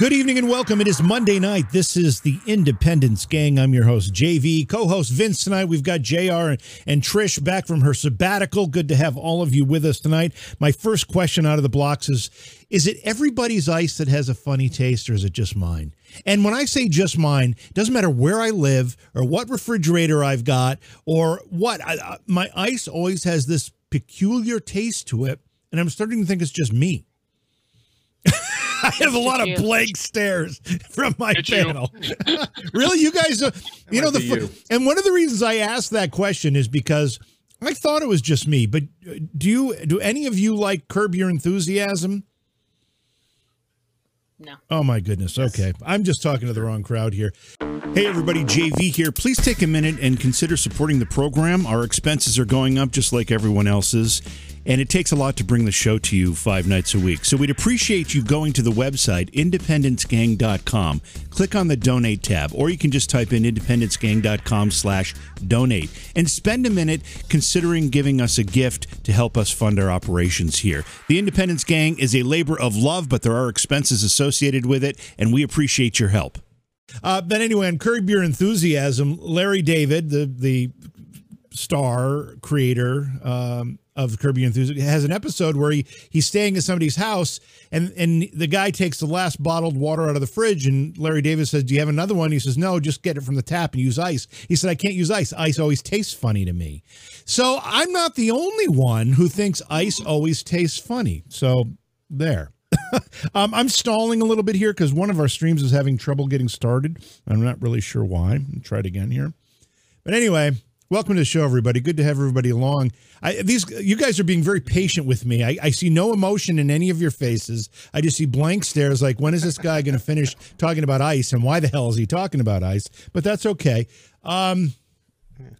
Good evening and welcome. It is Monday night. This is the Independence Gang. I'm your host, JV. Co host Vince tonight. We've got JR and Trish back from her sabbatical. Good to have all of you with us tonight. My first question out of the blocks is Is it everybody's ice that has a funny taste or is it just mine? And when I say just mine, it doesn't matter where I live or what refrigerator I've got or what. I, my ice always has this peculiar taste to it. And I'm starting to think it's just me. I have a lot of blank stares from my It's panel. really, you guys? Uh, you know the you. and one of the reasons I asked that question is because I thought it was just me. But uh, do you? Do any of you like Curb Your Enthusiasm? No. Oh my goodness. Okay. I'm just talking to the wrong crowd here. Hey everybody, JV here. Please take a minute and consider supporting the program. Our expenses are going up just like everyone else's, and it takes a lot to bring the show to you 5 nights a week. So we'd appreciate you going to the website independencegang.com. Click on the donate tab or you can just type in independencegang.com slash donate and spend a minute considering giving us a gift to help us fund our operations here. The Independence Gang is a labor of love, but there are expenses associated with it, and we appreciate your help. Uh, but anyway, on Curb Your Enthusiasm, Larry David, the the star creator um, of Your Enthusiasm, has an episode where he he's staying at somebody's house, and and the guy takes the last bottled water out of the fridge, and Larry David says, "Do you have another one?" He says, "No, just get it from the tap and use ice." He said, "I can't use ice. Ice always tastes funny to me." So I'm not the only one who thinks ice always tastes funny. So there. um, I'm stalling a little bit here because one of our streams is having trouble getting started. I'm not really sure why. I'll try it again here. But anyway, welcome to the show, everybody. Good to have everybody along. I, these you guys are being very patient with me. I, I see no emotion in any of your faces. I just see blank stares. Like, when is this guy going to finish talking about ice? And why the hell is he talking about ice? But that's okay. Um,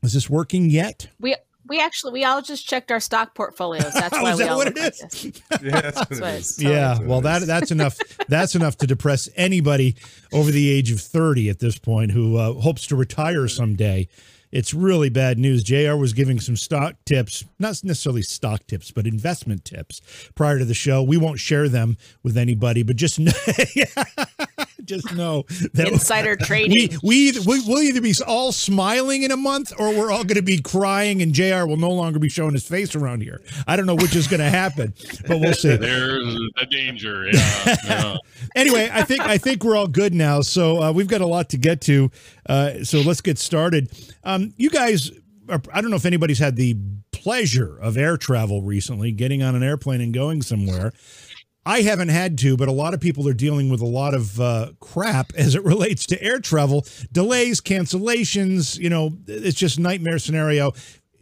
is this working yet? We we actually we all just checked our stock portfolios. That's Oh, why is we that all what look it like is? this. Yeah, that's That's what what it it is. is. Yeah, well, that that's enough. That's enough to depress anybody over the age of thirty at this point who uh, hopes to retire someday. It's really bad news. Jr. was giving some stock tips, not necessarily stock tips, but investment tips prior to the show. We won't share them with anybody, but just know, just know that Insider trading. we we either, we will either be all smiling in a month or we're all going to be crying, and Jr. will no longer be showing his face around here. I don't know which is going to happen, but we'll see. There's a danger. Yeah. yeah. anyway, I think I think we're all good now. So uh, we've got a lot to get to. Uh, so let's get started. Um, you guys, are, I don't know if anybody's had the pleasure of air travel recently, getting on an airplane and going somewhere. I haven't had to, but a lot of people are dealing with a lot of uh, crap as it relates to air travel delays, cancellations. You know, it's just nightmare scenario.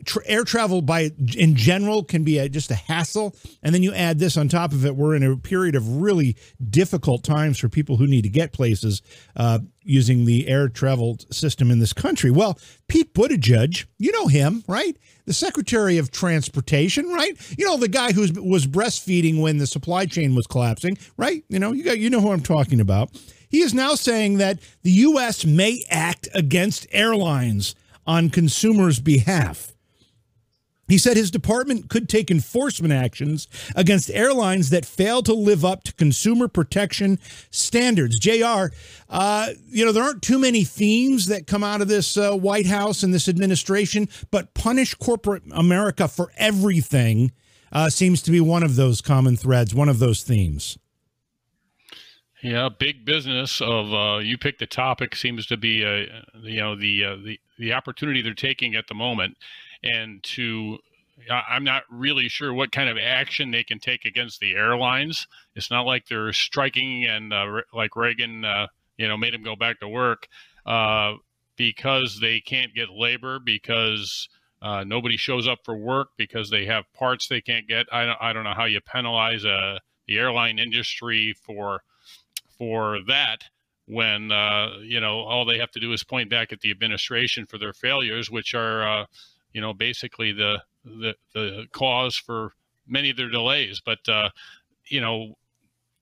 Tr air travel by in general can be a, just a hassle, and then you add this on top of it. We're in a period of really difficult times for people who need to get places uh, using the air travel system in this country. Well, Pete Buttigieg, you know him, right? The Secretary of Transportation, right? You know the guy who was breastfeeding when the supply chain was collapsing, right? You know you got you know who I'm talking about. He is now saying that the U.S. may act against airlines on consumers' behalf. He said his department could take enforcement actions against airlines that fail to live up to consumer protection standards. JR, uh, you know, there aren't too many themes that come out of this uh, White House and this administration, but punish corporate America for everything uh, seems to be one of those common threads, one of those themes. Yeah, big business of uh, you pick the topic seems to be uh, you know the uh, the the opportunity they're taking at the moment, and to I'm not really sure what kind of action they can take against the airlines. It's not like they're striking and uh, like Reagan, uh, you know, made them go back to work uh, because they can't get labor because uh, nobody shows up for work because they have parts they can't get. I don't, I don't know how you penalize uh, the airline industry for for that when uh, you know all they have to do is point back at the administration for their failures, which are you know basically the, the the cause for many of their delays. But uh, you know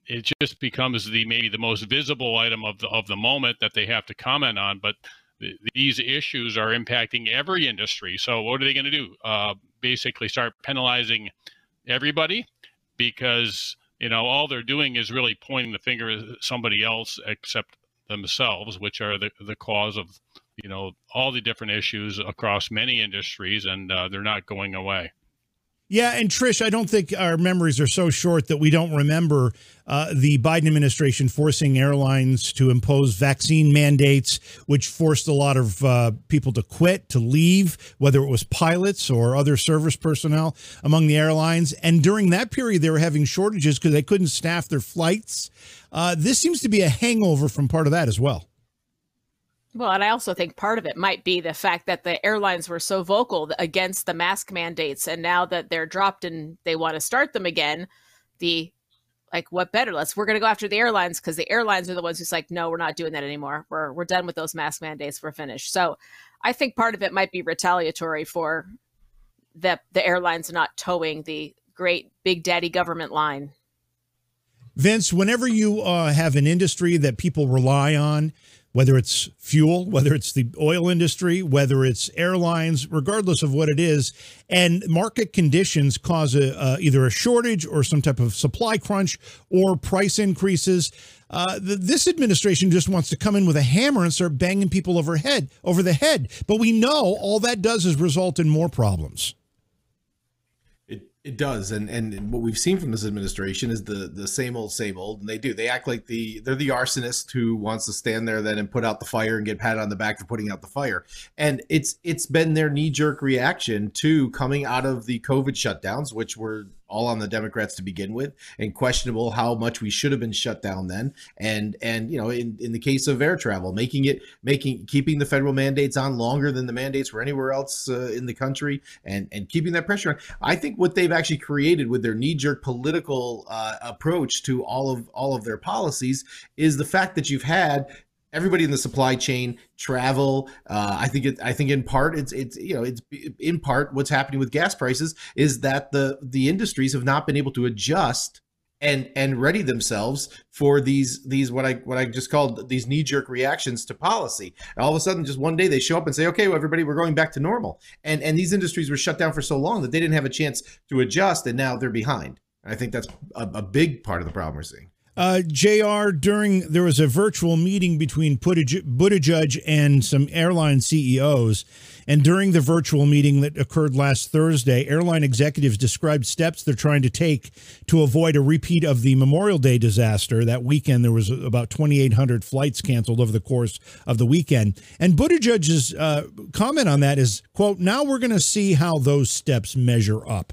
it just becomes the maybe the most visible item of the of the moment that they have to comment on. But th- these issues are impacting every industry. So what are they going to do? Uh, basically, start penalizing everybody because you know, all they're doing is really pointing the finger at somebody else except themselves, which are the, the cause of, you know, all the different issues across many industries, and uh, they're not going away. Yeah, and Trish, I don't think our memories are so short that we don't remember uh, the Biden administration forcing airlines to impose vaccine mandates, which forced a lot of uh, people to quit, to leave, whether it was pilots or other service personnel among the airlines. And during that period, they were having shortages because they couldn't staff their flights. Uh, this seems to be a hangover from part of that as well. Well, and I also think part of it might be the fact that the airlines were so vocal against the mask mandates, and now that they're dropped and they want to start them again, the like what better? Let's we're going to go after the airlines because the airlines are the ones who's like, no, we're not doing that anymore. We're we're done with those mask mandates. We're finished. So, I think part of it might be retaliatory for the the airlines not toeing the great big daddy government line. Vince, whenever you uh, have an industry that people rely on, whether it's fuel, whether it's the oil industry, whether it's airlines, regardless of what it is, and market conditions cause a, uh, either a shortage or some type of supply crunch or price increases. Uh, the, this administration just wants to come in with a hammer and start banging people over head over the head. But we know all that does is result in more problems. It does, and and what we've seen from this administration is the the same old, same old. And they do. They act like the they're the arsonist who wants to stand there then and put out the fire and get patted on the back for putting out the fire. And it's it's been their knee jerk reaction to coming out of the COVID shutdowns, which were all on the Democrats to begin with, and questionable how much we should have been shut down then. And and you know, in, in the case of air travel, making it making keeping the federal mandates on longer than the mandates were anywhere else uh, in the country, and and keeping that pressure on. I think what they've actually created with their knee jerk political uh, approach to all of all of their policies is the fact that you've had everybody in the supply chain, travel. Uh, I think it, I think in part it's it's you know it's in part what's happening with gas prices is that the the industries have not been able to adjust and and ready themselves for these these what I what I just called these knee jerk reactions to policy. And all of a sudden, just one day they show up and say, "Okay, well, everybody, we're going back to normal." And and these industries were shut down for so long that they didn't have a chance to adjust, and now they're behind. I think that's a, a big part of the problem we're seeing. Uh, JR, during there was a virtual meeting between Buttigieg and some airline CEOs. And during the virtual meeting that occurred last Thursday, airline executives described steps they're trying to take to avoid a repeat of the Memorial Day disaster. That weekend, there was about 2,800 flights canceled over the course of the weekend. And Buttigieg's uh, comment on that is, quote, now we're going to see how those steps measure up.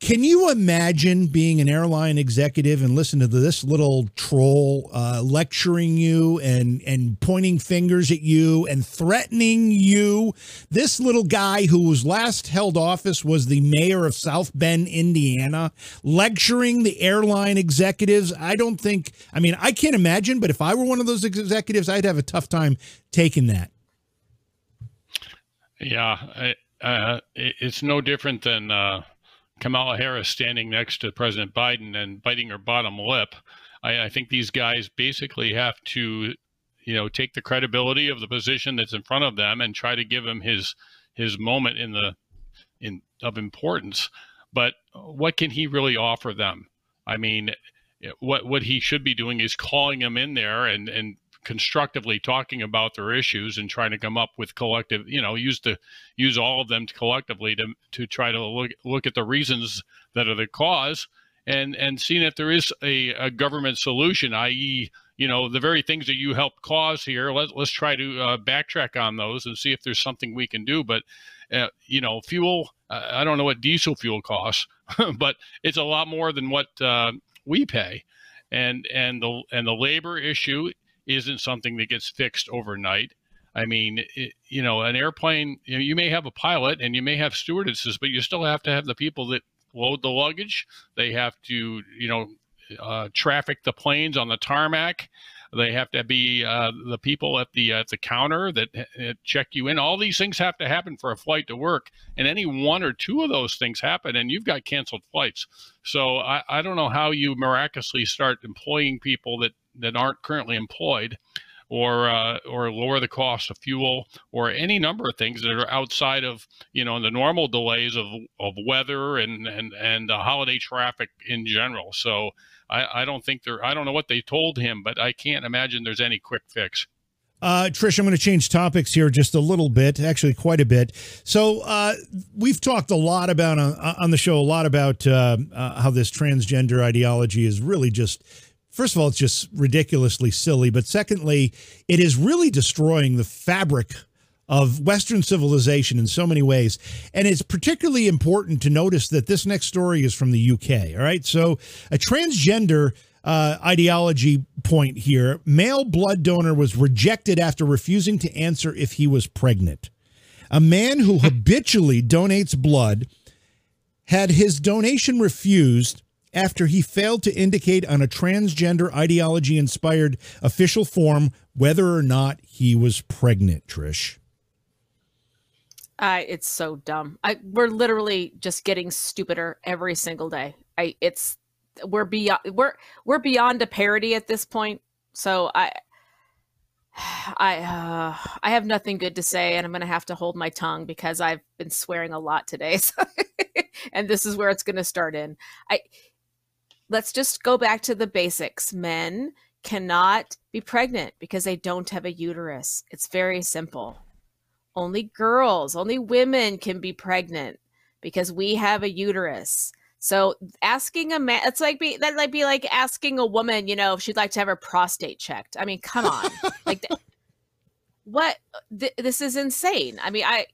Can you imagine being an airline executive and listen to this little troll uh, lecturing you and and pointing fingers at you and threatening you? This little guy who was last held office was the mayor of South Bend, Indiana, lecturing the airline executives. I don't think. I mean, I can't imagine, but if I were one of those executives, I'd have a tough time taking that. Yeah, uh, it's no different than. Uh Kamala Harris standing next to President Biden and biting her bottom lip. I, I, think these guys basically have to, you know, take the credibility of the position that's in front of them and try to give him his his moment in the in of importance. But what can he really offer them? I mean, what what he should be doing is calling them in there and and constructively talking about their issues and trying to come up with collective, you know, use the use all of them to collectively to to try to look look at the reasons that are the cause and and seeing if there is a, a government solution, i.e., you know, the very things that you helped cause here. Let, let's try to uh, backtrack on those and see if there's something we can do. But uh, you know, fuel. Uh, I don't know what diesel fuel costs, but it's a lot more than what uh, we pay and and the and the labor issue isn't something that gets fixed overnight. I mean, it, you know, an airplane, you, know, you may have a pilot and you may have stewardesses, but you still have to have the people that load the luggage. They have to, you know, uh, traffic the planes on the tarmac. They have to be uh, the people at the at the counter that uh, check you in. All these things have to happen for a flight to work, and any one or two of those things happen, and you've got canceled flights. So I, I don't know how you miraculously start employing people that that aren't currently employed or uh, or lower the cost of fuel or any number of things that are outside of you know the normal delays of, of weather and and and uh, holiday traffic in general. So I, I don't think there I don't know what they told him, but I can't imagine there's any quick fix. Uh, Trish, I'm going to change topics here just a little bit, actually quite a bit. So uh, we've talked a lot about on, uh, on the show a lot about uh, uh, how this transgender ideology is really just. First of all, it's just ridiculously silly. But secondly, it is really destroying the fabric of Western civilization in so many ways. And it's particularly important to notice that this next story is from the UK. All right. So a transgender uh, ideology point here. Male blood donor was rejected after refusing to answer if he was pregnant. A man who habitually donates blood had his donation refused after he failed to indicate on a transgender ideology inspired official form whether or not he was pregnant, Trish. It's so dumb. I, we're literally just getting stupider every single day. I, it's we're beyond we're we're beyond a parody at this point. So I I uh, I have nothing good to say, and I'm going to have to hold my tongue because I've been swearing a lot today, so, and this is where it's going to start in. I let's just go back to the basics. Men cannot be pregnant because they don't have a uterus. It's very simple. Only girls, only women can be pregnant because we have a uterus. So asking a man, it's like be that might be like asking a woman, you know, if she'd like to have her prostate checked. I mean, come on, like what? Th- this is insane. I mean, I,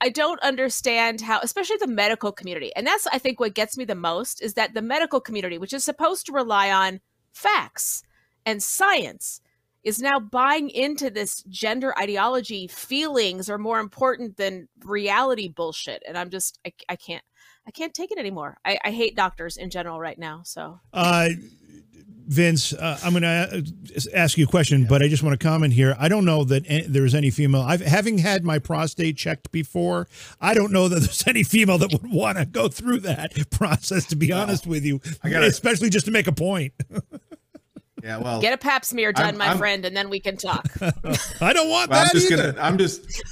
I don't understand how, especially the medical community, and that's I think what gets me the most is that the medical community, which is supposed to rely on facts and science, is now buying into this gender ideology. Feelings are more important than reality bullshit, and I'm just I, I can't. I can't take it anymore. I, I hate doctors in general right now. So, uh, Vince, uh, I'm going to ask you a question, but I just want to comment here. I don't know that any, there's any female. I've having had my prostate checked before. I don't know that there's any female that would want to go through that process. To be well, honest with you, I gotta, especially just to make a point. yeah, well, get a Pap smear done, I'm, my I'm, friend, and then we can talk. I don't want well, that. I'm just either. gonna. I'm just.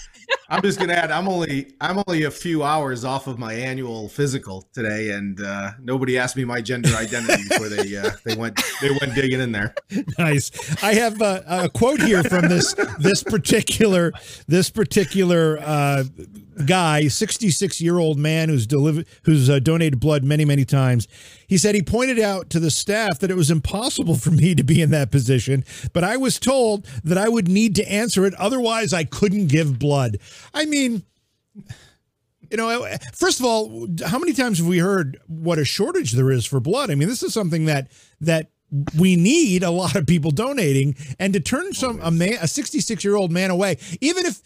I'm just gonna add. I'm only I'm only a few hours off of my annual physical today, and uh, nobody asked me my gender identity before they uh, they went they went digging in there. Nice. I have a, a quote here from this this particular this particular uh, guy, 66 year old man who's delivered who's uh, donated blood many many times. He said he pointed out to the staff that it was impossible for me to be in that position, but I was told that I would need to answer it, otherwise I couldn't give blood. I mean. You know, first of all, how many times have we heard what a shortage there is for blood? I mean, this is something that that we need a lot of people donating, and to turn some a man, a 66 year old man away, even if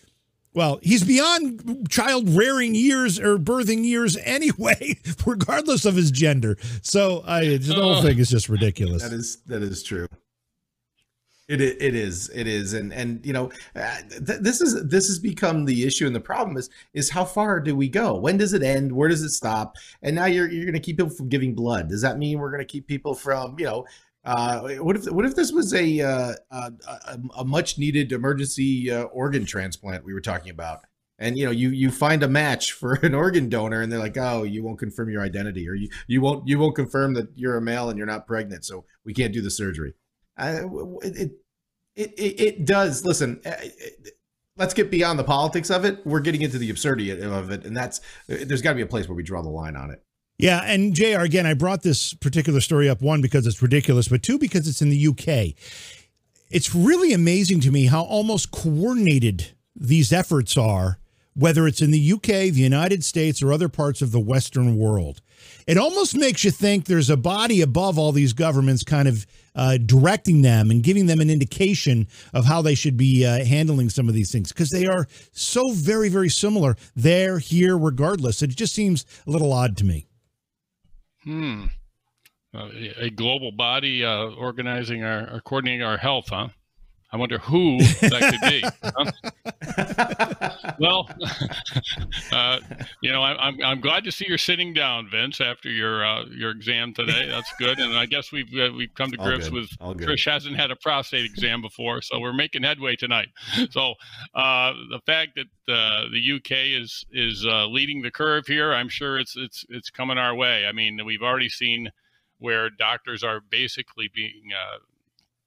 well, he's beyond child rearing years or birthing years anyway, regardless of his gender. So I, the whole thing is just ridiculous. That is that is true. It it is it is and and you know uh, th- this is this has become the issue and the problem is is how far do we go? When does it end? Where does it stop? And now you're you're going to keep people from giving blood. Does that mean we're going to keep people from you know uh, what if what if this was a uh, a, a, much needed emergency uh, organ transplant we were talking about? And you know, you you find a match for an organ donor, and they're like, "Oh, you won't confirm your identity, or you you won't you won't confirm that you're a male and you're not pregnant, so we can't do the surgery." it, it it it does. Listen, let's get beyond the politics of it. We're getting into the absurdity of it, and that's there's got to be a place where we draw the line on it. Yeah, and JR, again, I brought this particular story up one because it's ridiculous, but two because it's in the UK. It's really amazing to me how almost coordinated these efforts are, whether it's in the UK, the United States, or other parts of the Western world. It almost makes you think there's a body above all these governments kind of uh, directing them and giving them an indication of how they should be uh, handling some of these things because they are so very, very similar there, here, regardless. It just seems a little odd to me. Hmm. Uh, a global body uh, organizing our, or coordinating our health, huh? I wonder who that could be. well, uh, you know, I, I'm I'm glad to see you're sitting down, Vince, after your uh, your exam today. That's good, and I guess we've uh, we've come to grips with Trish hasn't had a prostate exam before, so we're making headway tonight. So uh, the fact that uh, the UK is is uh, leading the curve here, I'm sure it's it's it's coming our way. I mean, we've already seen where doctors are basically being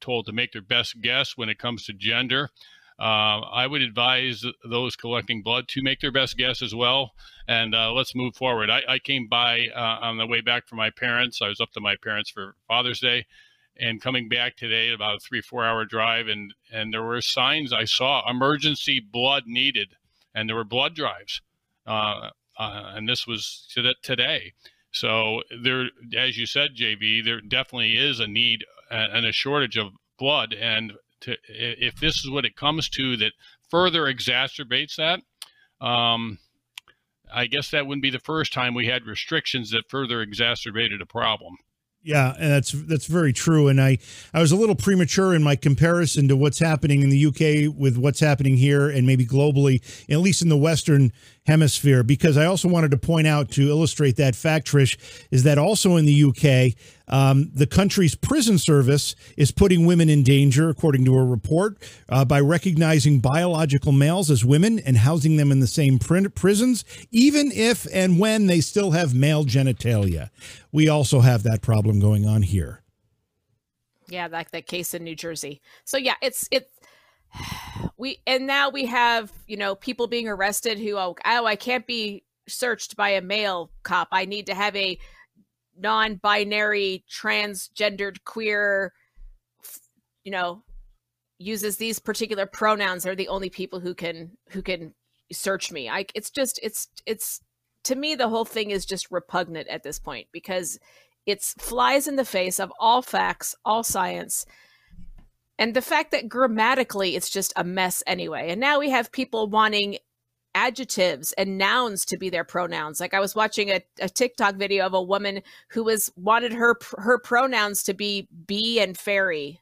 told to make their best guess when it comes to gender. Uh, I would advise those collecting blood to make their best guess as well. And uh, let's move forward. I, I came by uh, on the way back from my parents. I was up to my parents for Father's Day, and coming back today, about a three four hour drive, and and there were signs I saw emergency blood needed, and there were blood drives, uh, uh, and this was today. So there, as you said, JV, there definitely is a need and a shortage of blood. And to, if this is what it comes to that further exacerbates that, um, I guess that wouldn't be the first time we had restrictions that further exacerbated a problem. Yeah, and that's that's very true. And I I was a little premature in my comparison to what's happening in the UK with what's happening here and maybe globally, at least in the Western hemisphere, because I also wanted to point out to illustrate that fact, Trish, is that also in the UK, um, the country's prison service is putting women in danger, according to a report, uh, by recognizing biological males as women and housing them in the same pr- prisons, even if and when they still have male genitalia. We also have that problem going on here. Yeah, like that case in New Jersey. So yeah, it's it's we and now we have you know people being arrested who oh, oh I can't be searched by a male cop. I need to have a non-binary, transgendered, queer, you know, uses these particular pronouns. They're the only people who can who can search me. I it's just it's it's to me the whole thing is just repugnant at this point because it's flies in the face of all facts, all science and the fact that grammatically it's just a mess anyway. And now we have people wanting adjectives and nouns to be their pronouns. Like I was watching a, a TikTok video of a woman who was wanted her her pronouns to be bee and fairy.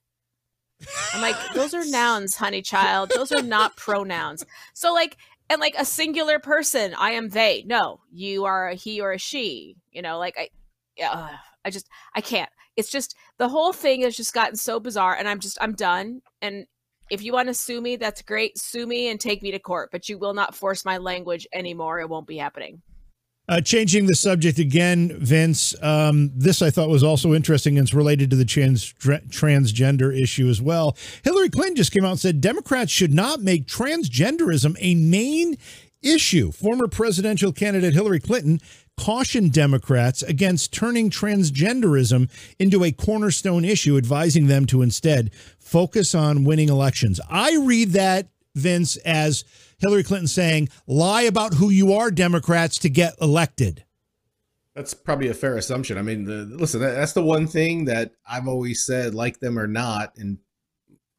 I'm like, those are nouns, honey child. Those are not pronouns. So like and like a singular person, I am they. No, you are a he or a she. You know, like I uh, I just I can't it's just the whole thing has just gotten so bizarre and i'm just i'm done and if you want to sue me that's great sue me and take me to court but you will not force my language anymore it won't be happening uh, changing the subject again, Vince. Um, this I thought was also interesting and it's related to the trans transgender issue as well. Hillary Clinton just came out and said Democrats should not make transgenderism a main issue. Former presidential candidate Hillary Clinton cautioned Democrats against turning transgenderism into a cornerstone issue, advising them to instead focus on winning elections. I read that, Vince, as Hillary Clinton saying, lie about who you are, Democrats, to get elected. That's probably a fair assumption. I mean, the, listen, that's the one thing that I've always said, like them or not, and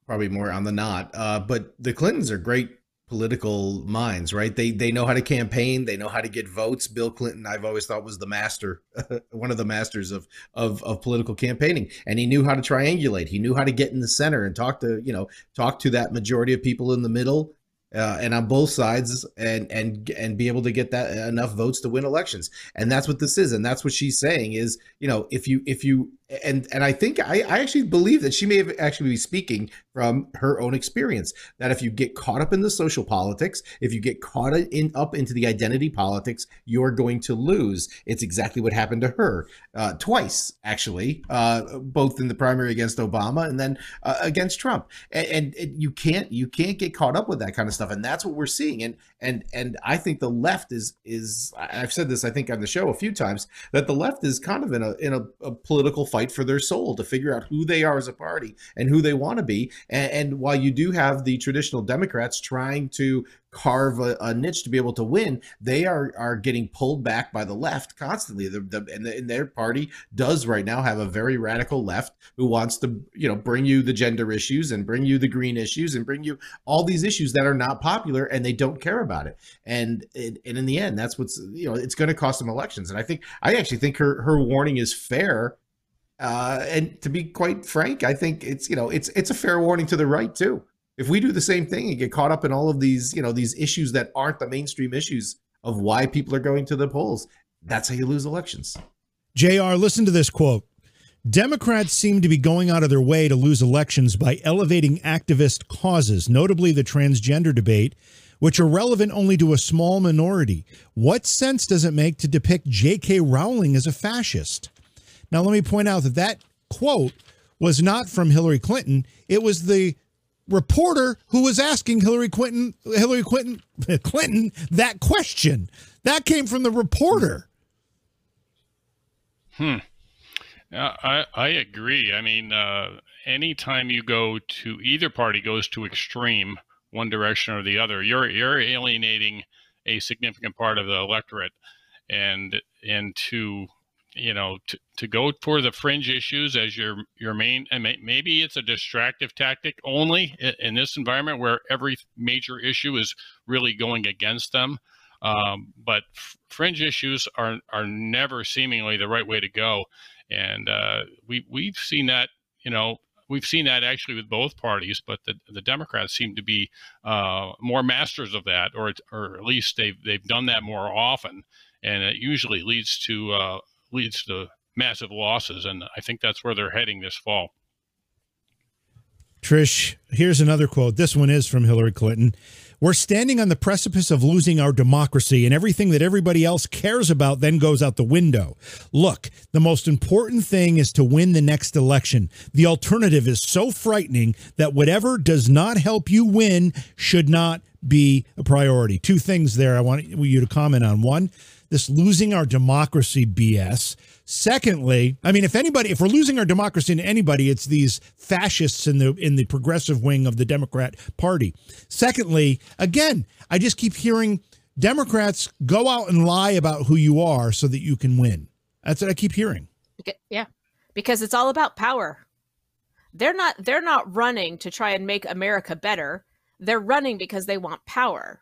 probably more on the not. Uh, but the Clintons are great political minds, right? They they know how to campaign, they know how to get votes. Bill Clinton, I've always thought was the master, one of the masters of of of political campaigning, and he knew how to triangulate. He knew how to get in the center and talk to you know talk to that majority of people in the middle uh, and on both sides and and and be able to get that enough votes to win elections and that's what this is and that's what she's saying is you know if you if you and and I think I, I actually believe that she may have actually be speaking from her own experience that if you get caught up in the social politics, if you get caught in up into the identity politics, you're going to lose. It's exactly what happened to her uh, twice, actually, uh, both in the primary against Obama and then uh, against Trump. And, and, and you can't you can't get caught up with that kind of stuff, and that's what we're seeing. And and and I think the left is is I've said this I think on the show a few times that the left is kind of in a in a, a political fight fight for their soul to figure out who they are as a party and who they want to be. And, and while you do have the traditional Democrats trying to carve a, a, niche to be able to win, they are are getting pulled back by the left constantly. The, the, and, the, and their party does right now have a very radical left who wants to you know bring you the gender issues and bring you the green issues and bring you all these issues that are not popular and they don't care about it. And and, and in the end, that's what's you know it's going to cost them elections. And I think I actually think her her warning is fair uh, and to be quite frank, I think it's you know it's it's a fair warning to the right too. if we do the same thing and get caught up in all of these, you know, these issues that aren't the mainstream issues of why people are going to the polls, that's how you lose elections. JR, listen to this quote. Democrats seem to be going out of their way to lose elections by elevating activist causes, notably the transgender debate, which are relevant only to a small minority. What sense does it make to depict J.K. Rowling as a fascist? Now, let me point out that that quote was not from Hillary Clinton. It was the reporter who was asking Hillary Clinton, Hillary Clinton, Clinton that question. That came from the reporter. Hmm. I I agree. I mean, uh, anytime you go to either party goes to extreme, one direction or the other, you're you're alienating a significant part of the electorate, and and to you know to, to go for the fringe issues as your your main and maybe it's a distractive tactic only in this environment where every major issue is really going against them. Um, but fringe issues are are never seemingly the right way to go. And uh, we we've seen that you know we've seen that actually with both parties, but the, the Democrats seem to be uh, more masters of that, or or at least they've they've done that more often, and it usually leads to uh, leads to massive losses, and I think that's where they're heading this fall. Trish, here's another quote. This one is from Hillary Clinton. We're standing on the precipice of losing our democracy, and everything that everybody else cares about then goes out the window. Look, the most important thing is to win the next election. The alternative is so frightening that whatever does not help you win should not be a priority. Two things there I want you to comment on. One, this losing our democracy BS. Secondly, I mean, if anybody, if we're losing our democracy to anybody, it's these fascists in the in the progressive wing of the Democrat Party. Secondly, again, I just keep hearing Democrats go out and lie about who you are so that you can win. That's what I keep hearing. Yeah, because it's all about power. They're not they're not running to try and make America better. They're running because they want power.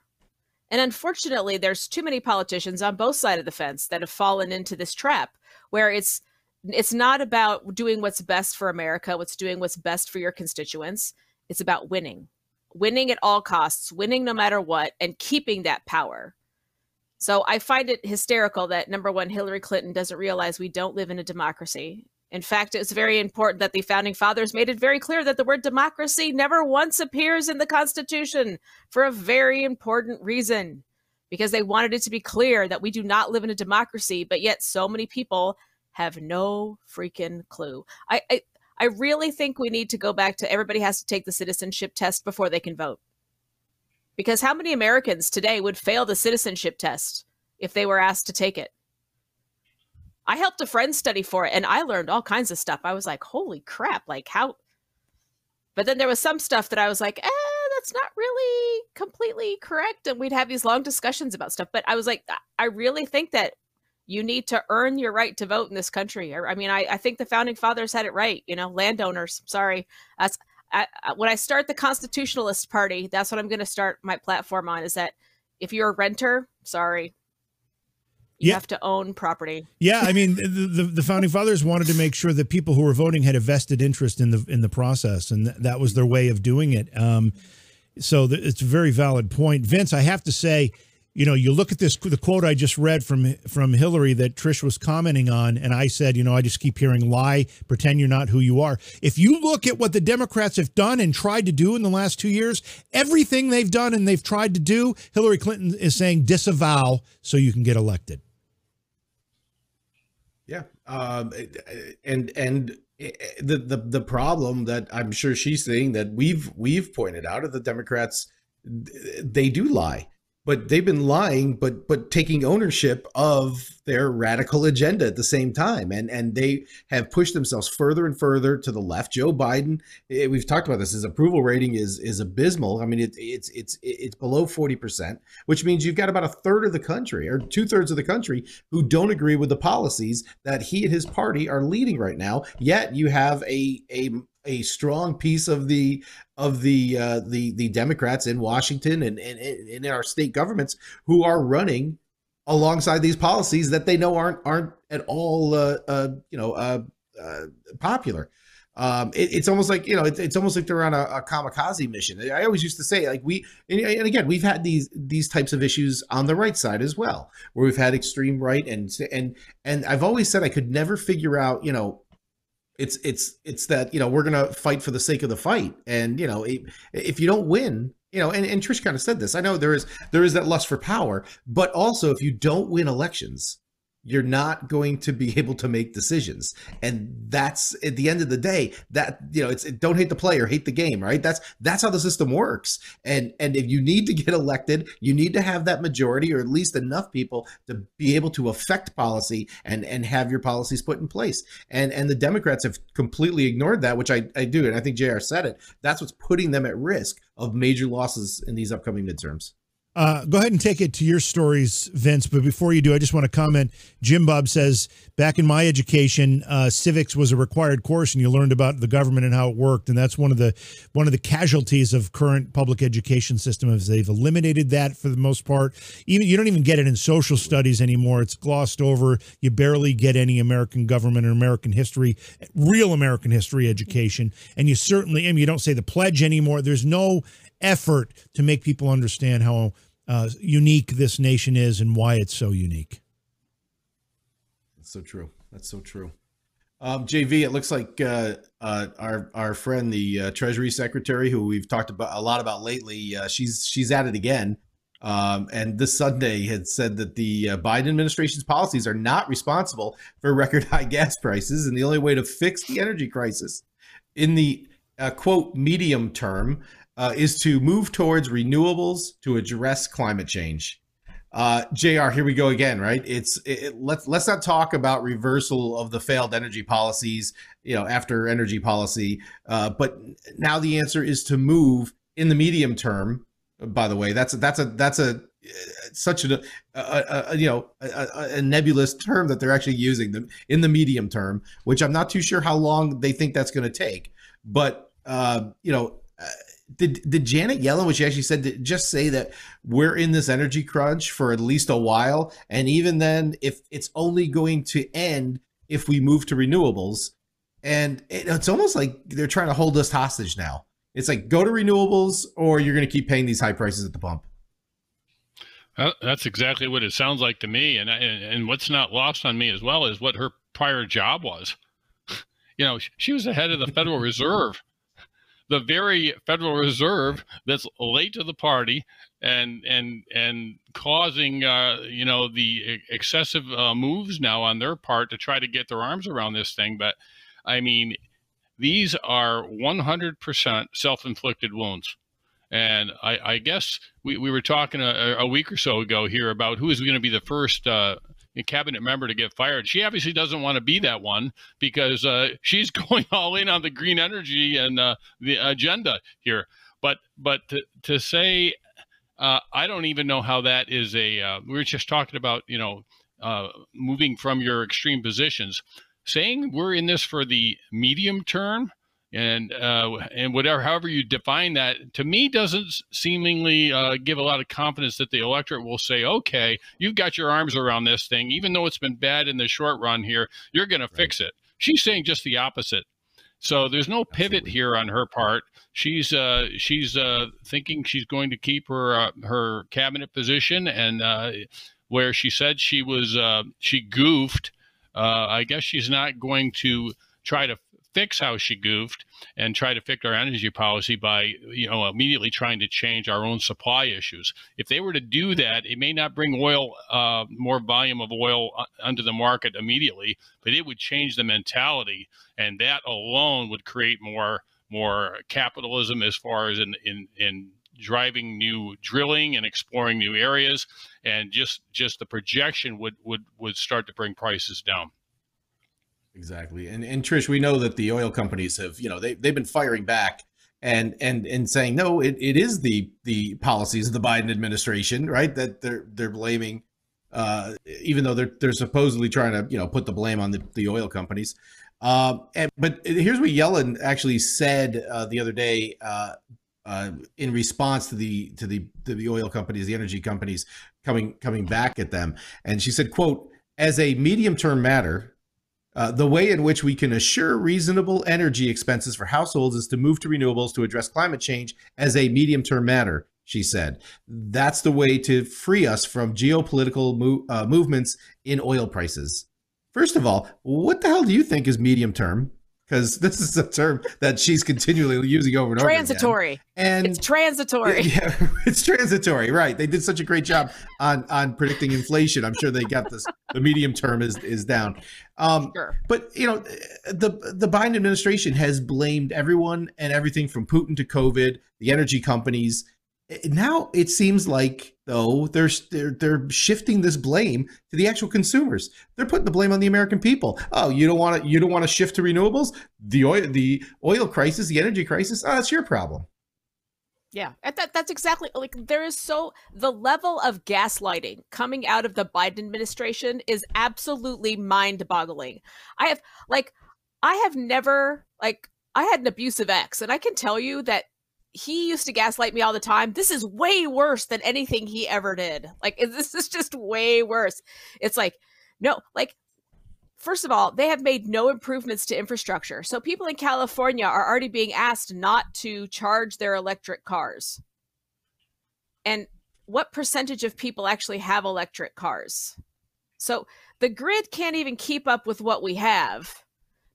And unfortunately, there's too many politicians on both sides of the fence that have fallen into this trap where it's it's not about doing what's best for America, what's doing what's best for your constituents. It's about winning. Winning at all costs, winning no matter what, and keeping that power. So I find it hysterical that number one, Hillary Clinton doesn't realize we don't live in a democracy. In fact, it's very important that the founding fathers made it very clear that the word democracy never once appears in the Constitution for a very important reason because they wanted it to be clear that we do not live in a democracy, but yet so many people have no freaking clue. I, I, I really think we need to go back to everybody has to take the citizenship test before they can vote. Because how many Americans today would fail the citizenship test if they were asked to take it? I helped a friend study for it and I learned all kinds of stuff. I was like, holy crap, like how? But then there was some stuff that I was like, eh, that's not really completely correct. And we'd have these long discussions about stuff. But I was like, I really think that you need to earn your right to vote in this country. I mean, I, I think the founding fathers had it right. You know, landowners. Sorry, that's I, when I start the Constitutionalist Party. That's what I'm going to start my platform on. Is that if you're a renter, sorry, you yeah. have to own property. Yeah, I mean, the, the, the founding fathers wanted to make sure that people who were voting had a vested interest in the in the process, and th- that was their way of doing it. Um, so the, it's a very valid point, Vince. I have to say, you know, you look at this the quote I just read from from Hillary that Trish was commenting on, and I said, you know, I just keep hearing lie, pretend you're not who you are. If you look at what the Democrats have done and tried to do in the last two years, everything they've done and they've tried to do, Hillary Clinton is saying disavow so you can get elected. Um, eh, eh, and and eh, the, the the problem that I'm sure she's saying that we've we've pointed out of the Democrats, they do lie but they've been lying but but taking ownership of their radical agenda at the same time. And and they have pushed themselves further and further to the left. Joe biden it, eh, we've talked about this his approval rating is is abysmal. I mean it, it's it's it's below 40% which means you've got about a third of the country or two-thirds of the country who don't agree with the policies that he and his party are leading right now. Yet you have a a a strong piece of the of the uh, the the Democrats in Washington and, and, and in our state governments who are running alongside these policies that they know aren't aren't at all uh, uh, you know uh, uh popular. um, it, it's almost like you know, it, it's almost like they're on a, a, kamikaze mission. I always used to say, like we, and, and, again, we've had these these types of issues on the right side as well, where we've had extreme right, and and and I've always said I could never figure out, you know, it's it's it's that you know we're gonna fight for the sake of the fight, and you know, if you don't win, you know, and, and Trish kind of said this. I know there is there is that lust for power, but also if you don't win elections, you're not going to be able to make decisions. And that's at the end of the day that you know it's don't hate the player hate the game right? That's that's how the system works. And and if you need to get elected you need to have that majority or at least enough people to be able to affect policy and and have your policies put in place. And and the democrats have completely ignored that which i i do and i think jr said it. That's what's putting them at risk of major losses in these upcoming midterms uh, go ahead and take it to your stories, Vince. But before you do, I just want to comment. Jim Bob says, back in my education, uh, civics was a required course, and you learned about the government and how it worked. And that's one of the one of the casualties of current public education system is they've eliminated that for the most part. Even you don't even get it in social studies anymore. It's glossed over. You barely get any American government or American history, real American history education. And you certainly, I mean, you don't say the pledge anymore. There's no effort to make people understand how uh, unique this nation is and why it's so unique. That's so true. That's so true. Um, JV, it looks like uh, uh, our our friend, the uh, Treasury Secretary, who we've talked about a lot about lately, uh, she's she's at it again. Um, and this Sunday had said that the uh, Biden administration's policies are not responsible for record high gas prices, and the only way to fix the energy crisis in the uh, quote medium term uh, is to move towards renewables to address climate change. Uh, Jr. Here we go again, right? It's it, it, let's let's not talk about reversal of the failed energy policies, you know, after energy policy. Uh, but now the answer is to move in the medium term. By the way, that's a, that's a that's a such a, a, a you know a, a, nebulous term that they're actually using them in the medium term, which I'm not too sure how long they think that's going to take. But uh, you know, did did Janet Yellen, which she actually said, just say that we're in this energy crunch for at least a while, and even then, if it's only going to end if we move to renewables, and it, it's almost like they're trying to hold us hostage now. It's like go to renewables, or you're going to keep paying these high prices at the pump. That's exactly what it sounds like to me, and and, and what's not lost on me as well is what her prior job was. You know, she was the head of the Federal Reserve the very Federal Reserve that's late to the party and and and causing uh, you know the excessive uh, moves now on their part to try to get their arms around this thing. But I mean, these are 100% self-inflicted wounds. And I, I guess we, we were talking a, a, week or so ago here about who is going to be the first uh, cabinet member to get fired. She obviously doesn't want to be that one because uh, she's going all in on the green energy and uh, the agenda here. But but to, to say, uh, I don't even know how that is a. Uh, we were just talking about you know uh, moving from your extreme positions. Saying we're in this for the medium term and uh, and whatever however you define that to me doesn't seemingly uh, give a lot of confidence that the electorate will say okay you've got your arms around this thing even though it's been bad in the short run here you're going right. to fix it she's saying just the opposite so there's no pivot Absolutely. here on her part she's uh, she's uh, thinking she's going to keep her uh, her cabinet position and uh, where she said she was she goofed I guess she's not going to try to fix how she goofed and try to fix our energy policy by you know immediately trying to change our own supply issues. If they were to do that, it may not bring oil uh, more volume of oil uh, onto the market immediately, but it would change the mentality, and that alone would create more more capitalism as far as in in in driving new drilling and exploring new areas and just just the projection would would would start to bring prices down Exactly. And and Trish, we know that the oil companies have, you know, they they've been firing back and and and saying no, it, it is the the policies of the Biden administration, right? That they're they're blaming uh, even though they're they're supposedly trying to, you know, put the blame on the, the oil companies. Um, and, but here's what Yellen actually said uh, the other day uh, uh, in response to the to the to the oil companies, the energy companies coming coming back at them, and she said, "quote As a medium term matter, Uh, the way in which we can assure reasonable energy expenses for households is to move to renewables to address climate change as a medium term matter, she said. That's the way to free us from geopolitical mo- uh, movements in oil prices. First of all, what the hell do you think is medium term? Because this is a term that she's continually using over and transitory. over again. And it's transitory. Yeah, it's transitory, right? They did such a great job on on predicting inflation. I'm sure they got this. The medium term is is down. Um, sure. But you know, the the Biden administration has blamed everyone and everything from Putin to COVID, the energy companies Eh, now it seems like though they're, they're they're shifting this blame to the actual consumers. They're putting the blame on the American people. Oh, you don't want to you don't want to shift to renewables? The oil the oil crisis, the energy crisis, oh, that's your problem. Yeah, that that's exactly like there is so the level of gaslighting coming out of the Biden administration is absolutely mind-boggling. I have like I have never like I had an abusive ex and I can tell you that he used to gaslight me all the time. This is way worse than anything he ever did. Like this is just way worse. It's like no, like first of all, they have made no improvements to infrastructure. So people in California are already being asked not to charge their electric cars. And what percentage of people actually have electric cars? So the grid can't even keep up with what we have,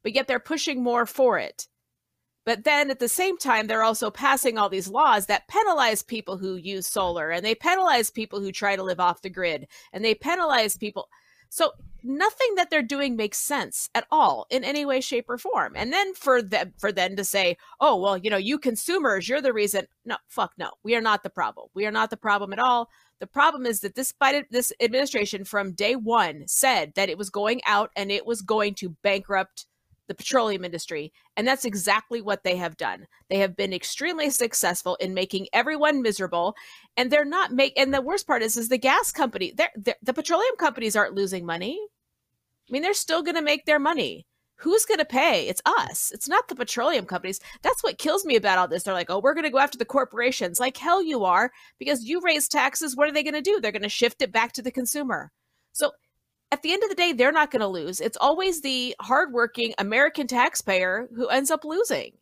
but yet they're pushing more for it. But then at the same time, they're also passing all these laws that penalize people who use solar and they penalize people who try to live off the grid and they penalize people. So nothing that they're doing makes sense at all in any way, shape, or form. And then for them for them to say, oh, well, you know, you consumers, you're the reason. No, fuck no. We are not the problem. We are not the problem at all. The problem is that this this administration from day one said that it was going out and it was going to bankrupt the petroleum industry. And that's exactly what they have done. They have been extremely successful in making everyone miserable. And they're not make and the worst part is is the gas company, they're, they're the petroleum companies aren't losing money. I mean, they're still gonna make their money. Who's going to pay? It's us. It's not the petroleum companies. That's what kills me about all this. They're like, oh, we're going to go after the corporations. Like, hell, you are, because you raise taxes. What are they going to do? They're going to shift it back to the consumer. So at the end of the day, they're not going to lose. It's always the hardworking American taxpayer who ends up losing.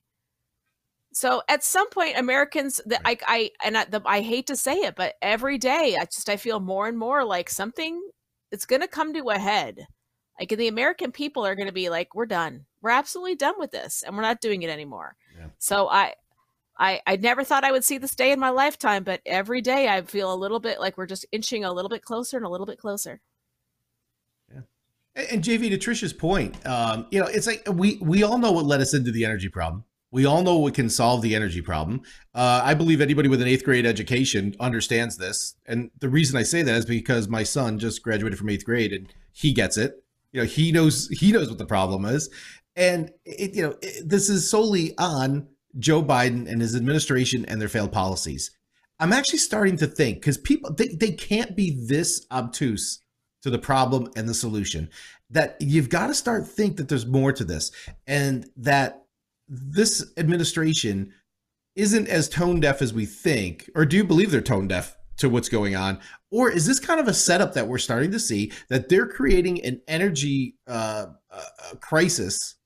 So at some point, Americans, that I, I, and I, the, I hate to say it, but every day, I just I feel more and more like something. It's going to come to a head. Like the American people are going to be like, we're done. We're absolutely done with this, and we're not doing it anymore. Yeah. So I, I, I never thought I would see this day in my lifetime, but every day I feel a little bit like we're just inching a little bit closer and a little bit closer. And JV to Trisha's point, um, you know, it's like we we all know what led us into the energy problem. We all know what can solve the energy problem. Uh, I believe anybody with an eighth grade education understands this. And the reason I say that is because my son just graduated from eighth grade and he gets it. You know, he knows he knows what the problem is, and it, you know, it, this is solely on Joe Biden and his administration and their failed policies. I'm actually starting to think because people they, they can't be this obtuse to the problem and the solution that you've got to start think that there's more to this and that this administration isn't as tone deaf as we think or do you believe they're tone deaf to what's going on? Or is this kind of a setup that we're starting to see that they're creating an energy uh, uh, crisis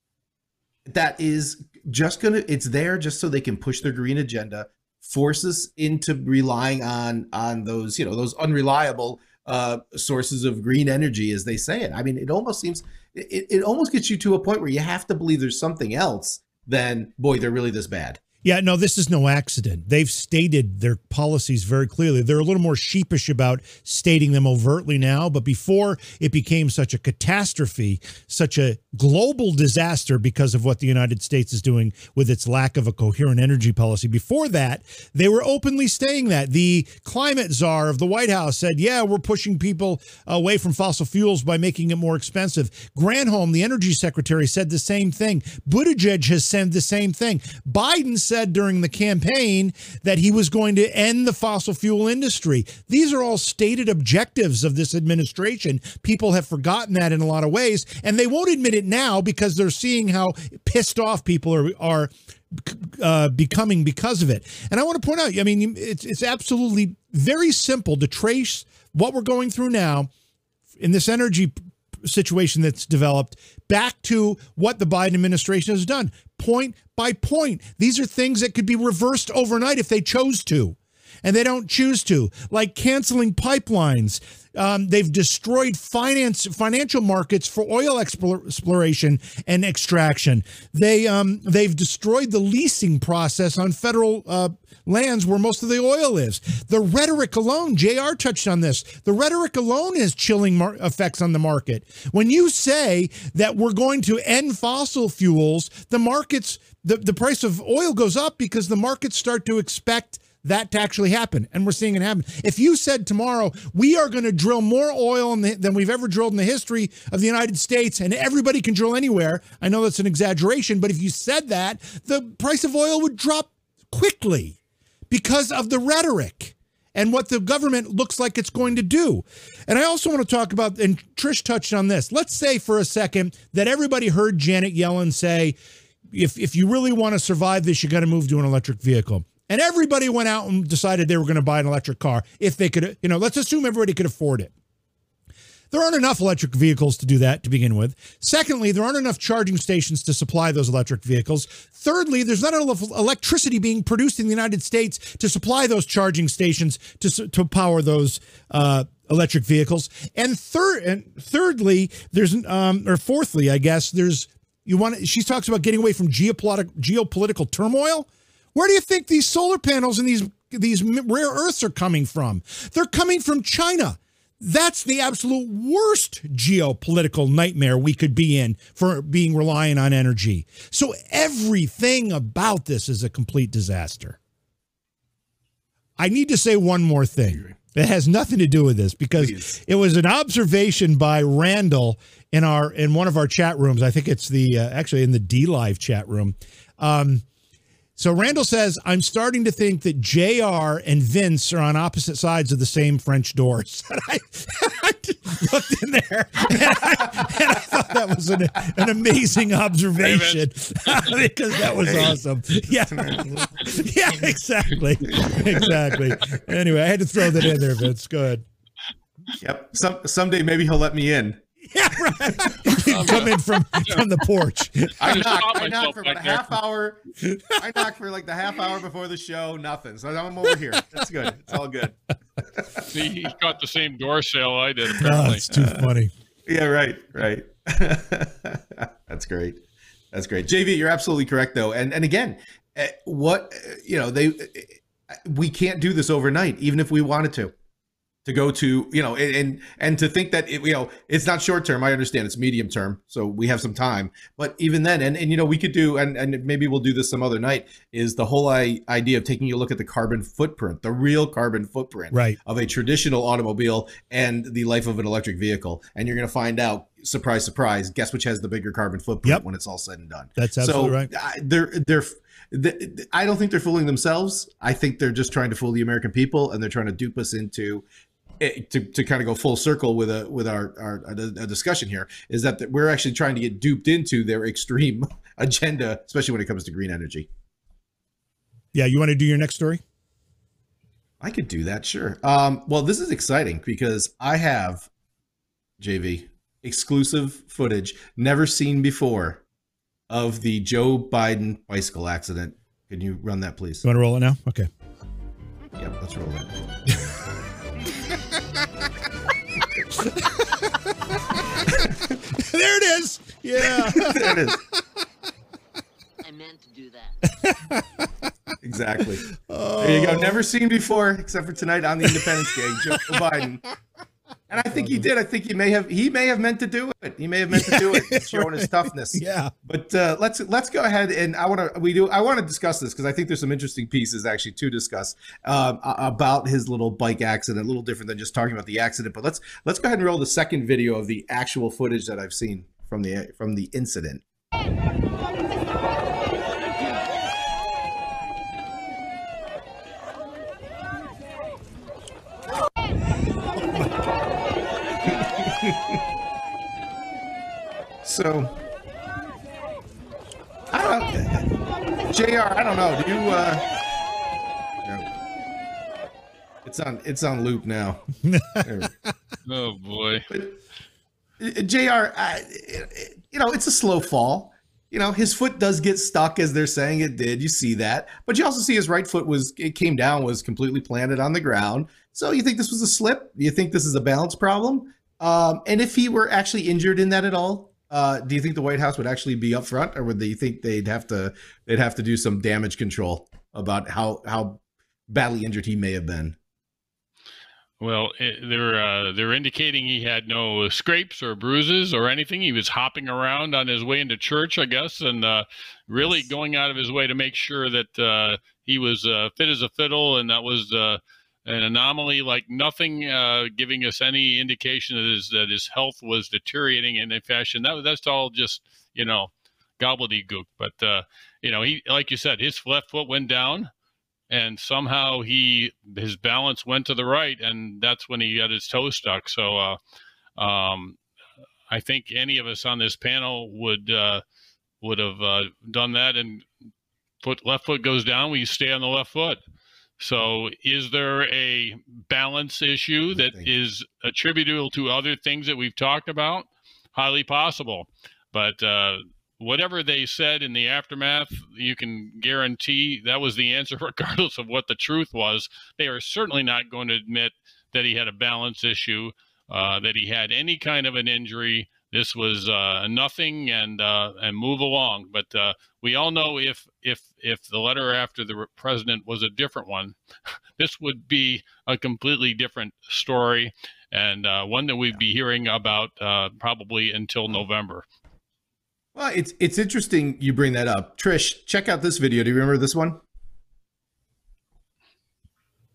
that is just gonna it's there just so they can push their green agenda force us into relying on on those you know those unreliable uh, sources of green energy, as they say it. I mean, it almost seems it, it almost gets you to a point where you have to believe there's something else than boy, they're really this bad. Yeah, no, this is no accident. They've stated their policies very clearly. They're a little more sheepish about stating them overtly now, but before it became such a catastrophe, such a global disaster because of what the United States is doing with its lack of a coherent energy policy, before that, they were openly saying that. The climate czar of the White House said, yeah, we're pushing people away from fossil fuels by making it more expensive. Granholm, the energy secretary, said the same thing. Buttigieg has said the same thing. Biden said said during the campaign that he was going to end the fossil fuel industry. These are all stated objectives of this administration. People have forgotten that in a lot of ways, and they won't admit it now because they're seeing how pissed off people are are uh, becoming because of it. And I want to point out, I mean, it's it's absolutely very simple to trace what we're going through now in this energy situation that's developed back to what the Biden administration has done, point by point. These are things that could be reversed overnight if they chose to, and they don't choose to, like canceling pipelines. Um, they've destroyed finance financial markets for oil exploration and extraction. They um, they've destroyed the leasing process on federal uh, lands where most of the oil is. The rhetoric alone, JR. touched on this. The rhetoric alone has chilling effects on the market. When you say that we're going to end fossil fuels, the markets the, the price of oil goes up because the markets start to expect that to actually happen. And we're seeing it happen. If you said tomorrow, we are going to drill more oil the, than we've ever drilled in the history of the United States, and everybody can drill anywhere, I know that's an exaggeration, but if you said that, the price of oil would drop quickly because of the rhetoric and what the government looks like it's going to do. And I also want to talk about, and Trish touched on this. Let's say for a second that everybody heard Janet Yellen say, if, if you really want to survive this, you got to move to an electric vehicle and everybody went out and decided they were going to buy an electric car if they could, you know, let's assume everybody could afford it. There aren't enough electric vehicles to do that to begin with. Secondly, there aren't enough charging stations to supply those electric vehicles. Thirdly, there's not enough electricity being produced in the United States to supply those charging stations to, to power those uh, electric vehicles. And third, and thirdly, there's um, or fourthly, I guess there's you want. She talks about getting away from geopolitical geopolitical turmoil. Where do you think these solar panels and these these rare earths are coming from? They're coming from China. That's the absolute worst geopolitical nightmare we could be in for being reliant on energy. So everything about this is a complete disaster. I need to say one more thing. It has nothing to do with this because Please. it was an observation by Randall in our in one of our chat rooms. I think it's the uh, actually in the DLive chat room. Um, so Randall says, I'm starting to think that JR and Vince are on opposite sides of the same French doors. And I, I looked in there and I, and I, thought that was an, an amazing observation because that was awesome. Yeah. Yeah, exactly. Exactly. Anyway, I had to throw that in there, Vince. Go ahead. Yep. Some someday maybe he'll let me in. Yeah, right. come in from from the porch. I knock, I knock for about a half hour. I knock for like the half hour before the show. Nothing. So I'm over here. That's good. It's all good. See, he's got the same door sale I did. Ah, apparently, oh, it's too funny. Yeah, right, right. That's great. That's great. JV, you're absolutely correct though. And and again, eh, what you know, they eh, we can't do this overnight, even if we wanted to to go to you know and and to think that it, you know it's not short term i understand it's medium term so we have some time but even then and, and you know we could do and, and maybe we'll do this some other night is the whole idea of taking a look at the carbon footprint the real carbon footprint right. of a traditional automobile and the life of an electric vehicle and you're going to find out surprise surprise guess which has the bigger carbon footprint yep. when it's all said and done that's absolutely so, right they're they're I don't think they're fooling themselves. I think they're just trying to fool the American people, and they're trying to dupe us into Eh, to, to kind of go full circle with a with our, our a discussion here is that we're actually trying to get duped into their extreme agenda, especially when it comes to green energy. Yeah, you want to do your next story? I could do that, sure. Um, well, this is exciting because I have JV exclusive footage never seen before of the Joe Biden bicycle accident. Can you run that, please? You want to roll it now? Okay. Yep, let's roll that. there it is. Yeah. there it is. I meant to do that. exactly. Oh. There you go. Oh. Never seen before, except for tonight on the Independence Day. Joe Biden and I think he did. I think he may have he may have meant to do it. He may have meant yeah, to do it, showing right. his toughness. Yeah. But uh, let's let's go ahead and I want to we do I want to discuss this because I think there's some interesting pieces actually to discuss um, about his little bike accident. A little different than just talking about the accident. But let's let's go ahead and roll the second video of the actual footage that I've seen from the from the incident. So I don't JR, I don't know. Do you uh no. It's on it's on loop now. oh boy. But, uh, JR. Uh, you know, it's a slow fall. You know, his foot does get stuck as they're saying it did. You see that, but you also see his right foot was it came down was completely planted on the ground. So you think this was a slip? You think this is a balance problem? Um, and if he were actually injured in that at all, uh, do you think the White House would actually be upfront, or would they think they'd have to they'd have to do some damage control about how how badly injured he may have been? Well, they're uh, they're indicating he had no scrapes or bruises or anything. He was hopping around on his way into church, I guess, and uh, really yes. going out of his way to make sure that uh, he was uh, fit as a fiddle, and that was uh, an anomaly. Like nothing uh, giving us any indication that his that his health was deteriorating in a fashion. That that's all just you know gobbledygook. But you know, he like you said, his left foot went down and somehow he his balance went to the right, and that's when he got his toe stuck. So, uh, um, I think any of us on this panel would uh, would have uh, done that, and foot left foot goes down, we stay on the left foot. So, is there a balance issue that is attributable to other things that we've talked about? Highly possible, but uh, whatever they said in the aftermath, you can guarantee that was the answer, regardless of what the truth was. They are certainly not going to admit that he had a balance issue, uh, that he had any kind of an injury. This was uh, nothing, and uh, and move along. But uh, we all know if if if the letter after the president was a different one, this would be a completely different story, and uh, one that we'd be hearing about uh, probably until November. Well, it's it's interesting you bring that up. Trish, check out this video. Do you remember this one?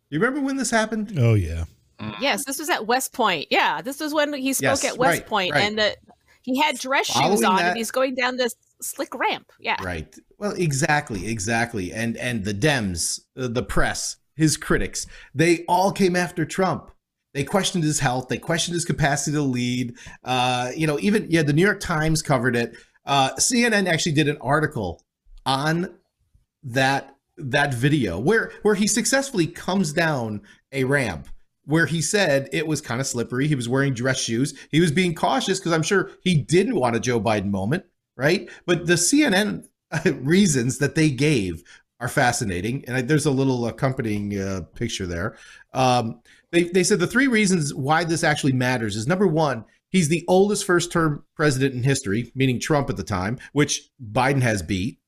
You remember when this happened? Oh yeah. Yes, this was at West Point. Yeah, this was when he spoke yes, at West right, Point, right. and the, he had dress Following shoes on, that, and he's going down this slick ramp. Yeah. Right. Well, exactly, exactly. And and the Dems, uh, the press, his critics, they all came after Trump. They questioned his health. They questioned his capacity to lead. Uh, you know, even yeah, the New York Times covered it. Uh, CNN actually did an article on that that video where where he successfully comes down a ramp where he said it was kind of slippery. He was wearing dress shoes. He was being cautious because I'm sure he didn't want a Joe Biden moment, right? But the CNN reasons that they gave are fascinating, and there's a little accompanying uh, picture there. Um, they they said the three reasons why this actually matters is number one, He's the oldest first term president in history, meaning Trump at the time, which Biden has beat.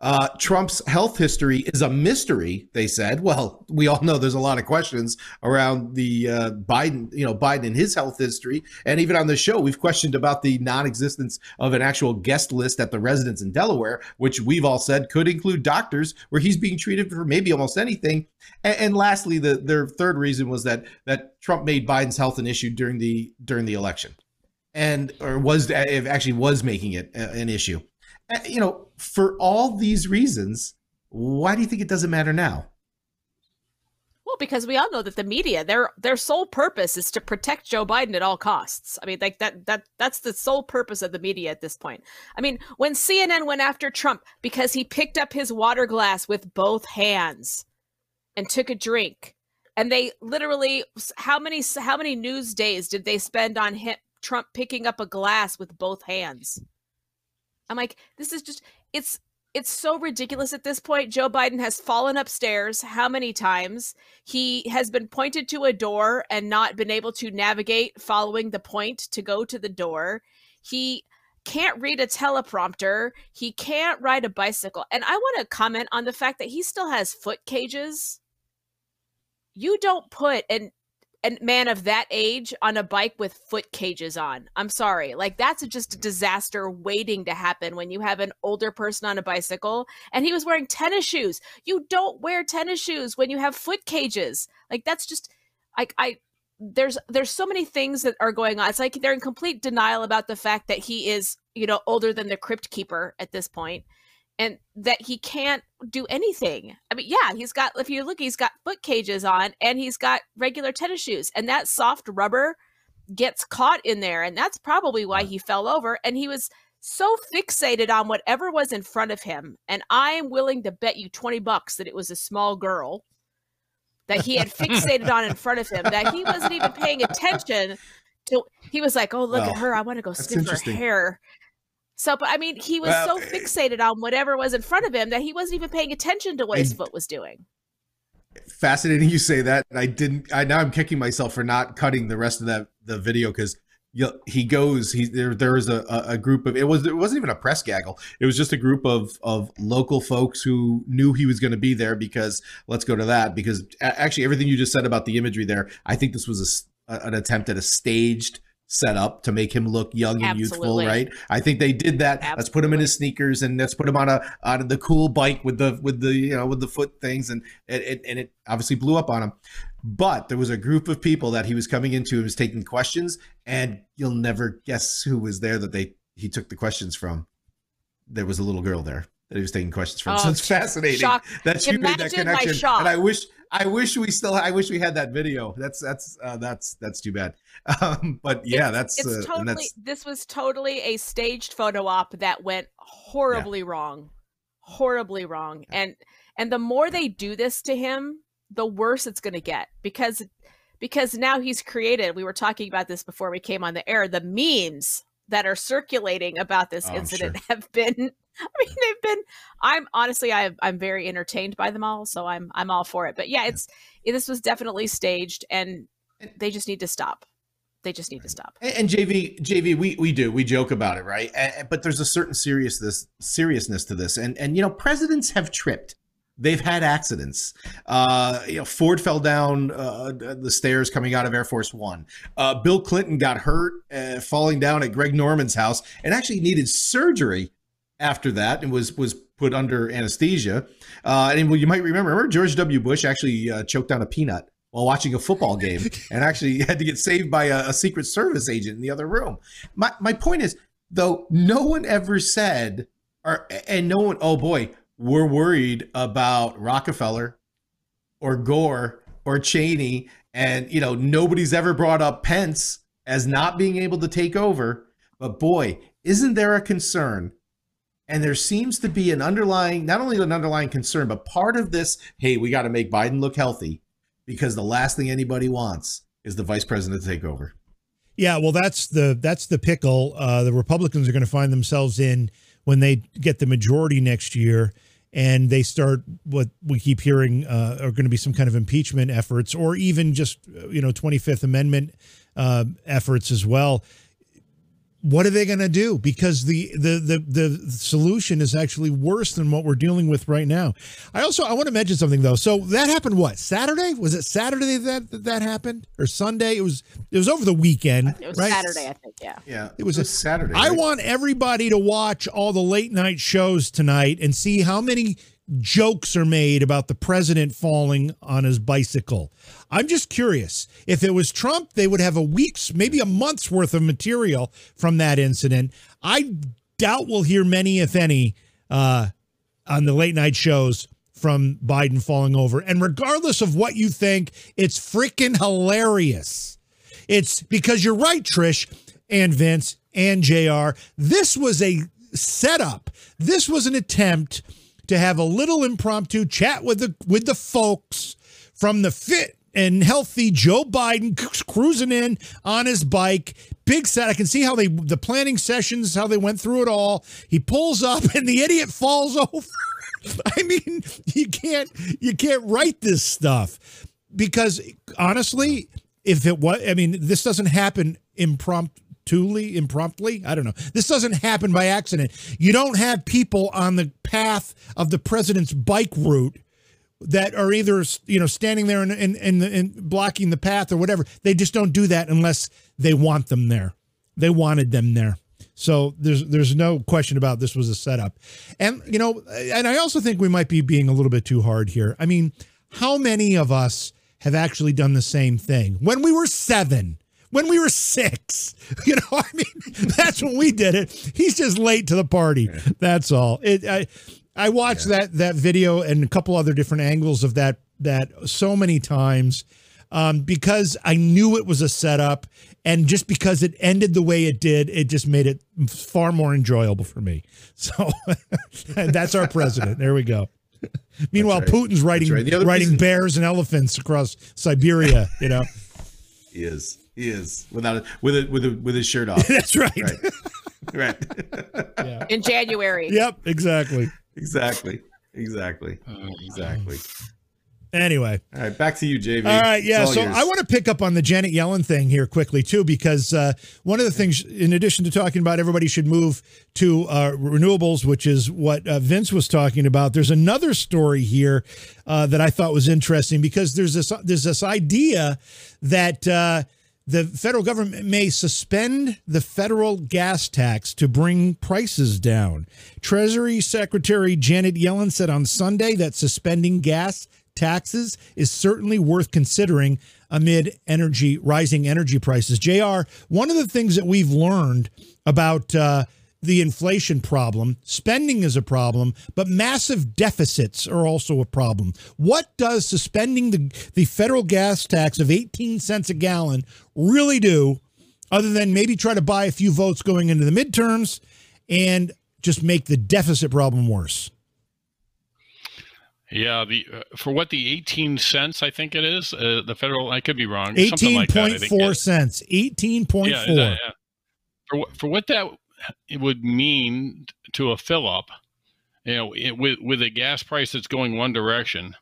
Uh, Trump's health history is a mystery, they said. Well, we all know there's a lot of questions around the uh, Biden, you know, Biden and his health history. And even on the show, we've questioned about the non existence of an actual guest list at the residence in Delaware, which we've all said could include doctors where he's being treated for maybe almost anything. And, and lastly, the their third reason was that that Trump made Biden's health an issue during the during the election and or was actually was making it an issue. Uh, you know, for all these reasons, why do you think it doesn't matter now? Well, because we all know that the media, their their sole purpose is to protect Joe Biden at all costs. I mean, like that that that's the sole purpose of the media at this point. I mean, when CNN went after Trump because he picked up his water glass with both hands and took a drink, and they literally how many how many news days did they spend on him Trump picking up a glass with both hands? I'm like, this is just it's it's so ridiculous at this point. Joe Biden has fallen upstairs how many times? He has been pointed to a door and not been able to navigate following the point to go to the door. He can't read a teleprompter. He can't ride a bicycle. And I want to comment on the fact that he still has foot cages. You don't put an a man of that age on a bike with foot cages on. I'm sorry. Like that's just a disaster waiting to happen when you have an older person on a bicycle and he was wearing tennis shoes. You don't wear tennis shoes when you have foot cages. Like that's just like I there's there's so many things that are going on. It's like they're in complete denial about the fact that he is, you know, older than the crypt keeper at this point and that he can't do anything. I mean, yeah, he's got if you look, he's got foot cages on and he's got regular tennis shoes, and that soft rubber gets caught in there, and that's probably why he fell over. And he was so fixated on whatever was in front of him, and I am willing to bet you twenty bucks that it was a small girl that he had fixated on in front of him that he wasn't even paying attention to he was like, "Oh, look Well, at her! I want to go sniff her hair." So, but I mean, he was Well, so eh, fixated on whatever was in front of him that he wasn't even paying attention to what his foot was doing. fascinating you say that. I didn't. I now I'm kicking myself for not cutting the rest of that the video because he goes. He there. There was a, a group of it was it wasn't even a press gaggle. It was just a group of of local folks who knew he was going to be there because let's go to that because actually everything you just said about the imagery there. I think this was a, an attempt at a staged setup to make him look young and youthful, right? I think they did that. Let's put him in his sneakers and let's put him on a on the cool bike with the with the you know with the foot things and it, and it obviously blew up on him. But there was a group of people that he was coming into and was taking questions, and you'll never guess who was there that they he took the questions from. There was a little girl there that he was taking questions from. so Oh, it's fascinating shock. that you made that connection. And I wish I wish we still I wish we had that video. That's that's uh, that's that's too bad. Um, but yeah, It's- that's it's uh, totally. that's This was totally a staged photo op that went horribly wrong, horribly wrong. And and the more they do this to him, the worse it's going to get because because now he's created. We were talking about this before we came on the air. The memes that are circulating about this Oh, incident have been. I mean, they've been. I'm honestly, I, I'm very entertained by them all, so I'm I'm all for it. But yeah, it's this was definitely staged, and they just need to stop. They just need to stop. And, and JV, JV, we we do we joke about it, right? A- a- but there's a certain seriousness seriousness to this, and and you know, presidents have tripped. They've had accidents. Uh, you know, Ford fell down uh, the stairs coming out of Air Force One. Uh, Bill Clinton got hurt uh, falling down at Greg Norman's house, and actually needed surgery after that, and was was put under anesthesia. Uh, and well, you might remember, remember George W. Bush actually uh, choked down a peanut while watching a football game and actually had to get saved by a, a Secret Service agent in the other room. My, my point is, though, no one ever said, or and no one, oh boy, we're worried about Rockefeller or Gore or Cheney. And, you know, nobody's ever brought up Pence as not being able to take over. But boy, isn't there a concern and there seems to be an underlying, not only an underlying concern, but part of this, hey, we got to make Biden look healthy because the last thing anybody wants is the vice president to take over. Yeah, well, that's the that's the pickle. Uh, the Republicans are going to find themselves in when they get the majority next year, and they start what we keep hearing uh, are going to be some kind of impeachment efforts, or even just uh, you know Twenty Fifth Amendment uh, efforts as well. What are they going to do? Because the, the the the solution is actually worse than what we're dealing with right now. I also I want to mention something though. So that happened what Saturday? Was it Saturday that that, that happened or Sunday? It was it was over the weekend, It was right? Saturday, I think. Yeah. Yeah, It was a- Saturday. I right? want everybody to watch all the late night shows tonight and see how many jokes are made about the president falling on his bicycle. I'm just curious. If it was Trump, they would have a week's, maybe a month's worth of material from that incident. I doubt we'll hear many, if any, uh, on the late night shows from Biden falling over. And regardless of what you think, it's freaking hilarious. It's because you're right, Trish and Vince and JR. This was a setup. This was an attempt to have a little impromptu chat with the with the folks from the fit and healthy Joe Biden cruising in on his bike. Big set. I can see how they the planning sessions, how they went through it all. He pulls up and the idiot falls over. I mean, you can't you can't write this stuff because honestly, if it was, I mean, this doesn't happen impromptuly, impromptly. I don't know. This doesn't happen by accident. You don't have people on the path of the president's bike route that are either you know standing there and and, and, and blocking the path or whatever. They just don't do that unless they want them there. They wanted them there. So there's there's no question about this was a setup. And you know, and I also think we might be being a little bit too hard here. I mean, how many of us have actually done the same thing when we were 7? When we were six, you know, I mean, that's when we did it. He's just late to the party. That's all. It, I, I watched that that video and a couple other different angles of that that so many times um, because I knew it was a setup, and just because it ended the way it did, it just made it far more enjoyable for me. So that's our president. There we go. Meanwhile, right. Putin's riding right. The riding reason- bears and elephants across Siberia. You know, He is. He is without it with it with a, with his shirt off. That's right. Right. right. Yeah. in January. Yep, exactly. Exactly. Exactly. Exactly. Anyway. All right, back to you, JV. All right, yeah. All So yours. I want to pick up on the Janet Yellen thing here quickly too, because uh, one of the things, in addition to talking about everybody should move to uh, renewables, which is what uh, Vince was talking about, there's another story here uh, that I thought was interesting because there's this there's this idea that. The federal government may suspend the federal gas tax to bring prices down. Treasury Secretary Janet Yellen said on Sunday that suspending gas taxes is certainly worth considering amid energy rising energy prices. JR, one of the things that we've learned about uh, the inflation problem, spending is a problem, but massive deficits are also a problem. What does suspending the, the federal gas tax of 18 cents a gallon really do other than maybe try to buy a few votes going into the midterms and just make the deficit problem worse? Yeah, the uh, for what the 18 cents I think it is, uh, the federal I could be wrong. something like that, I think 18.4 cents. 18.4. Yeah, yeah, yeah. For what- for what that it would mean to a fill up, you know, it, with with a gas price that's going one direction,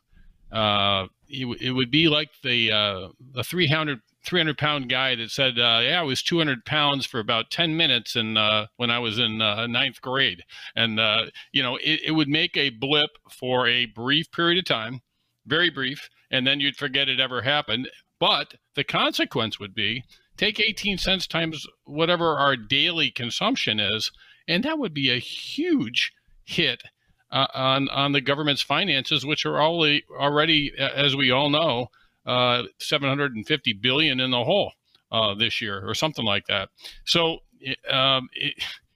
uh, it, it would be like the uh, the 300 300 pound guy that said, uh, "Yeah, I was 200 pounds for about 10 minutes, and uh, when I was in uh, ninth grade." And uh, you know, it, it would make a blip for a brief period of time, very brief, and then you'd forget it ever happened. But the consequence would be take 18 cents times whatever our daily consumption is, and that would be a huge hit uh, on on the government's finances, which are already already, as we all know, uh, 750 billion in the hole uh, this year, or something like that. So, um, it,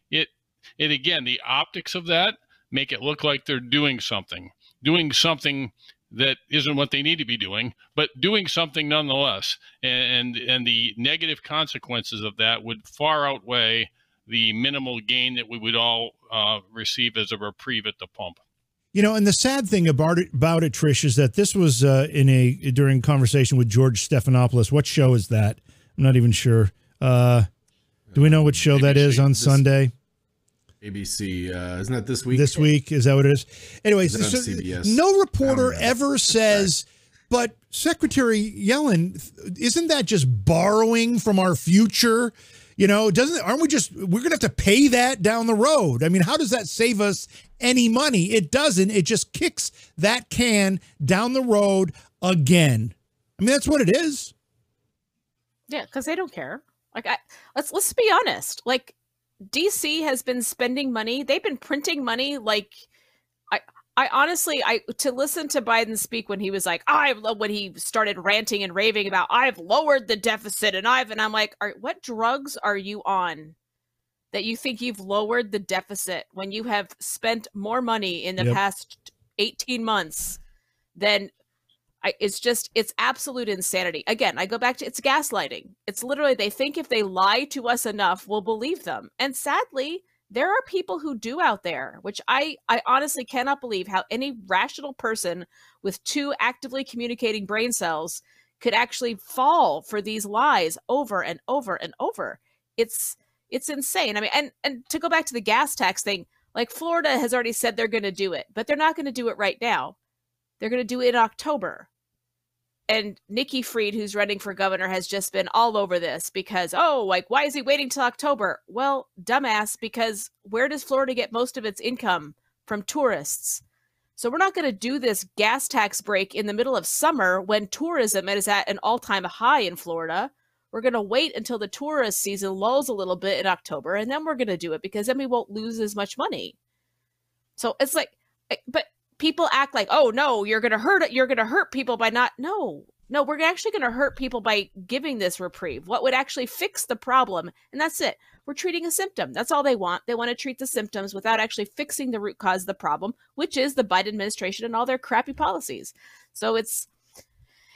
it it again, the optics of that make it look like they're doing something, doing something that isn't what they need to be doing, but doing something nonetheless. And and the negative consequences of that would far outweigh the minimal gain that we would all uh, receive as a reprieve at the pump. You know, and the sad thing about it, about it, Trish, is that this was uh, in a during conversation with George Stephanopoulos. What show is that? I'm not even sure. Uh, do we know what show that is on This- Sunday ABC, uh, isn't that this week? this week? Is that what it is? Anyways, Is so no reporter I don't know. ever says, but Secretary Yellen, isn't that just borrowing from our future? You know, doesn't aren't we just we're gonna have to pay that down the road? I mean, how does that save us any money? It doesn't. It just kicks that can down the road again. I mean, that's what it is. Yeah, because they don't care. Like, I, let's let's be honest. Like, DC has been spending money. They've been printing money. Like, I I honestly I to listen to Biden speak when he was like I when he started ranting and raving about I've lowered the deficit and I've and I'm like, are, what drugs are you on? That you think you've lowered the deficit when you have spent more money in the Yep. past 18 months than I, it's just it's absolute insanity. Again, I go back to it's gaslighting. It's literally they think if they lie to us enough, we'll believe them. And sadly, there are people who do out there, which I I honestly cannot believe how any rational person with two actively communicating brain cells could actually fall for these lies over and over and over. It's it's insane. I mean, and and to go back to the gas tax thing, like Florida has already said they're going to do it, but they're not going to do it right now. They're going to do it in October and Nikki Fried, who's running for governor, has just been all over this because, oh, like, why is he waiting till October? Well, dumbass, because where does Florida get most of its income? From tourists. So we're not going to do this gas tax break in the middle of summer when tourism is at an all time high in Florida. We're going to wait until the tourist season lulls a little bit in October, and then we're going to do it because then we won't lose as much money. So it's like, eh, but people act like, oh no, you're gonna hurt it. You're gonna hurt people by not. No, no, we're actually gonna hurt people by giving this reprieve. What would actually fix the problem? And that's it. We're treating a symptom. That's all they want. They want to treat the symptoms without actually fixing the root cause of the problem, which is the Biden administration and all their crappy policies. So it's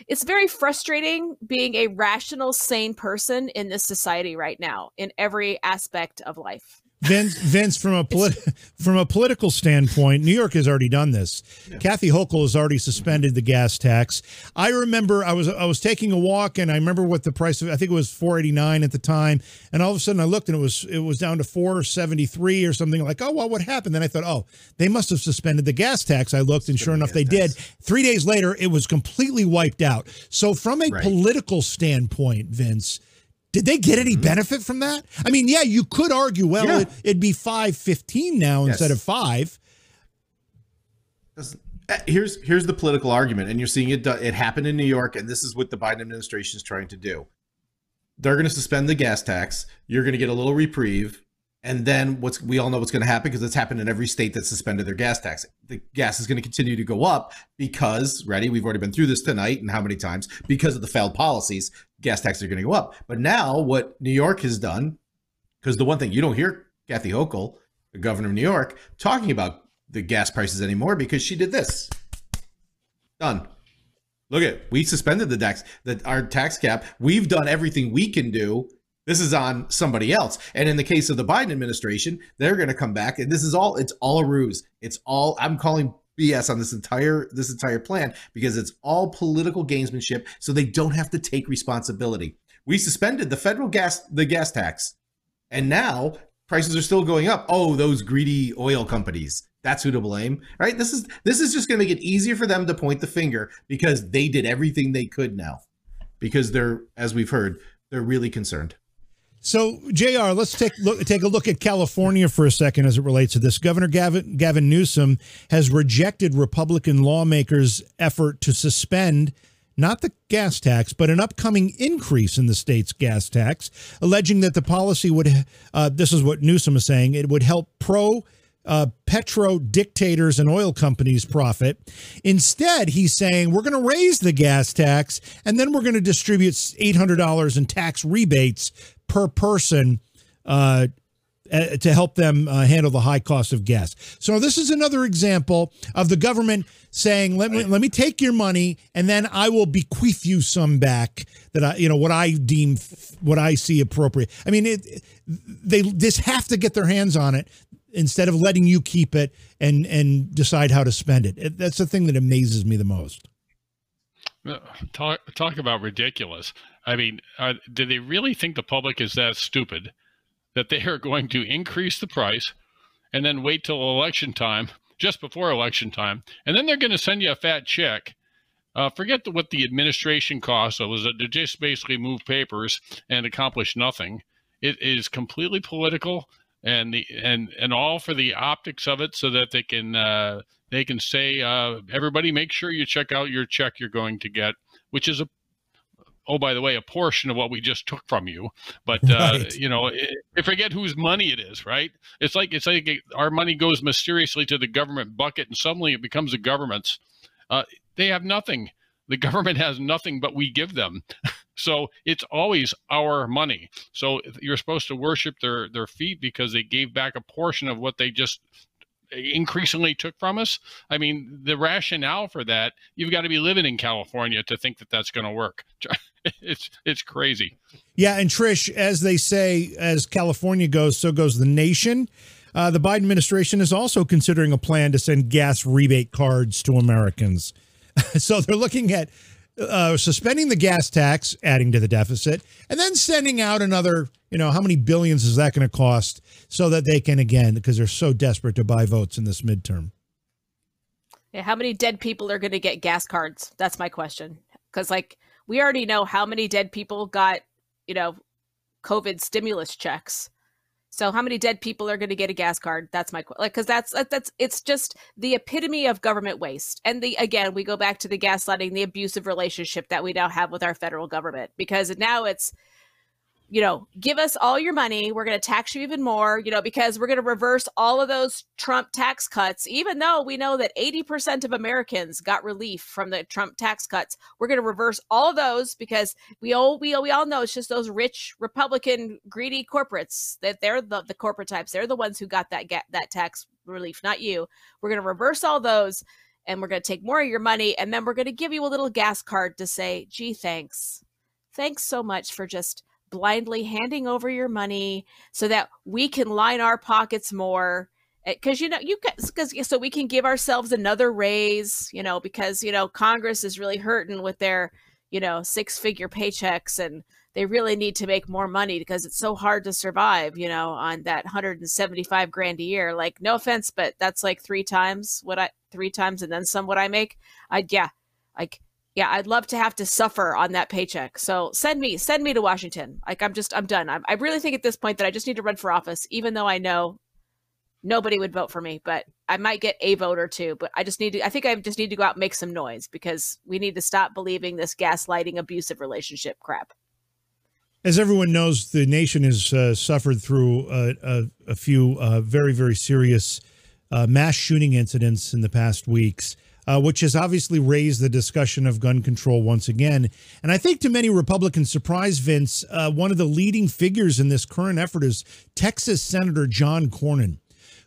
it's very frustrating being a rational, sane person in this society right now in every aspect of life. Vince, Vince, from a polit- from a political standpoint, New York has already done this. Yeah. Kathy Hochul has already suspended the gas tax. I remember I was I was taking a walk and I remember what the price of I think it was four eighty nine at the time, and all of a sudden I looked and it was it was down to four seventy three or something like oh well what happened? Then I thought oh they must have suspended the gas tax. I looked and sure enough they tax. did. Three days later it was completely wiped out. So from a right. political standpoint, Vince did they get any mm-hmm. benefit from that? I mean, yeah, you could argue, well, yeah. it, would be 515 now yes. instead of 5. Eh, here's here's the political argument and you're seeing it it happened in New York and this is what the Biden administration is trying to do. They're going to suspend the gas tax. You're going to get a little reprieve and then what's we all know what's going to happen because it's happened in every state that suspended their gas tax. The gas is going to continue to go up because, ready, we've already been through this tonight and how many times because of the failed policies, gas taxes are going to go up. But now what New York has done, because the one thing you don't hear Kathy Hochul, the governor of New York, talking about the gas prices anymore because she did this. Done. Look at we suspended the tax that our tax cap. We've done everything we can do this is on somebody else. And in the case of the Biden administration, they're going to come back and this is all it's all a ruse. It's all I'm calling BS on this entire this entire plan because it's all political gamesmanship so they don't have to take responsibility. We suspended the federal gas the gas tax. And now prices are still going up. Oh, those greedy oil companies. That's who to blame, right? This is this is just going to make it easier for them to point the finger because they did everything they could now. Because they're as we've heard, they're really concerned. So, JR., let's take look, take a look at California for a second as it relates to this. Governor Gavin, Gavin Newsom has rejected Republican lawmakers' effort to suspend not the gas tax, but an upcoming increase in the state's gas tax, alleging that the policy would, uh, this is what Newsom is saying, it would help pro uh, petro dictators and oil companies profit. Instead, he's saying we're going to raise the gas tax and then we're going to distribute $800 in tax rebates per person uh, to help them uh, handle the high cost of gas. So this is another example of the government saying, "Let me let me take your money, and then I will bequeath you some back that I, you know, what I deem what I see appropriate." I mean, it, they just have to get their hands on it instead of letting you keep it and and decide how to spend it. it that's the thing that amazes me the most. Talk talk about ridiculous. I mean, uh, do they really think the public is that stupid that they are going to increase the price and then wait till election time, just before election time, and then they're going to send you a fat check? Uh, forget the, what the administration costs. It was to just basically move papers and accomplish nothing. It is completely political, and the and and all for the optics of it, so that they can uh, they can say, uh, everybody, make sure you check out your check you're going to get, which is a oh, by the way, a portion of what we just took from you. But uh, right. you know, I forget whose money it is, right? It's like it's like our money goes mysteriously to the government bucket, and suddenly it becomes the government's. Uh, they have nothing. The government has nothing, but we give them. so it's always our money. So you're supposed to worship their their feet because they gave back a portion of what they just increasingly took from us. I mean, the rationale for that, you've got to be living in California to think that that's going to work. it's it's crazy. Yeah, and Trish, as they say, as California goes, so goes the nation. Uh, the Biden administration is also considering a plan to send gas rebate cards to Americans. so they're looking at uh, suspending the gas tax, adding to the deficit, and then sending out another, you know, how many billions is that going to cost so that they can, again, because they're so desperate to buy votes in this midterm? Yeah, how many dead people are going to get gas cards? That's my question. Because, like, we already know how many dead people got, you know, COVID stimulus checks. So how many dead people are going to get a gas card? That's my question. like because that's that's it's just the epitome of government waste. And the again, we go back to the gaslighting, the abusive relationship that we now have with our federal government because now it's you know, give us all your money. We're going to tax you even more, you know, because we're going to reverse all of those Trump tax cuts, even though we know that 80% of Americans got relief from the Trump tax cuts. We're going to reverse all of those because we all, we, we all know it's just those rich Republican greedy corporates that they're the, the corporate types. They're the ones who got that, get that tax relief, not you. We're going to reverse all those and we're going to take more of your money. And then we're going to give you a little gas card to say, gee, thanks. Thanks so much for just blindly handing over your money so that we can line our pockets more. Eh, because you know you because so we can give ourselves another raise you know because you know congress is really hurting with their you know six figure paychecks and they really need to make more money because it's so hard to survive you know on that 175 grand a year. Like no offense but that's like three times what i three times and then some what i make. I yeah like yeah i'd love to have to suffer on that paycheck so send me send me to washington like i'm just i'm done i i really think at this point that i just need to run for office even though i know nobody would vote for me, but I might get a vote or two. But I just need to, I think I just need to go out and make some noise because we need to stop believing this gaslighting, abusive relationship crap. As everyone knows, the nation has uh, suffered through a, a, a few uh, very, very serious uh, mass shooting incidents in the past weeks. Uh, which has obviously raised the discussion of gun control once again. And I think to many Republicans' surprise, Vince, uh, one of the leading figures in this current effort is Texas Senator John Cornyn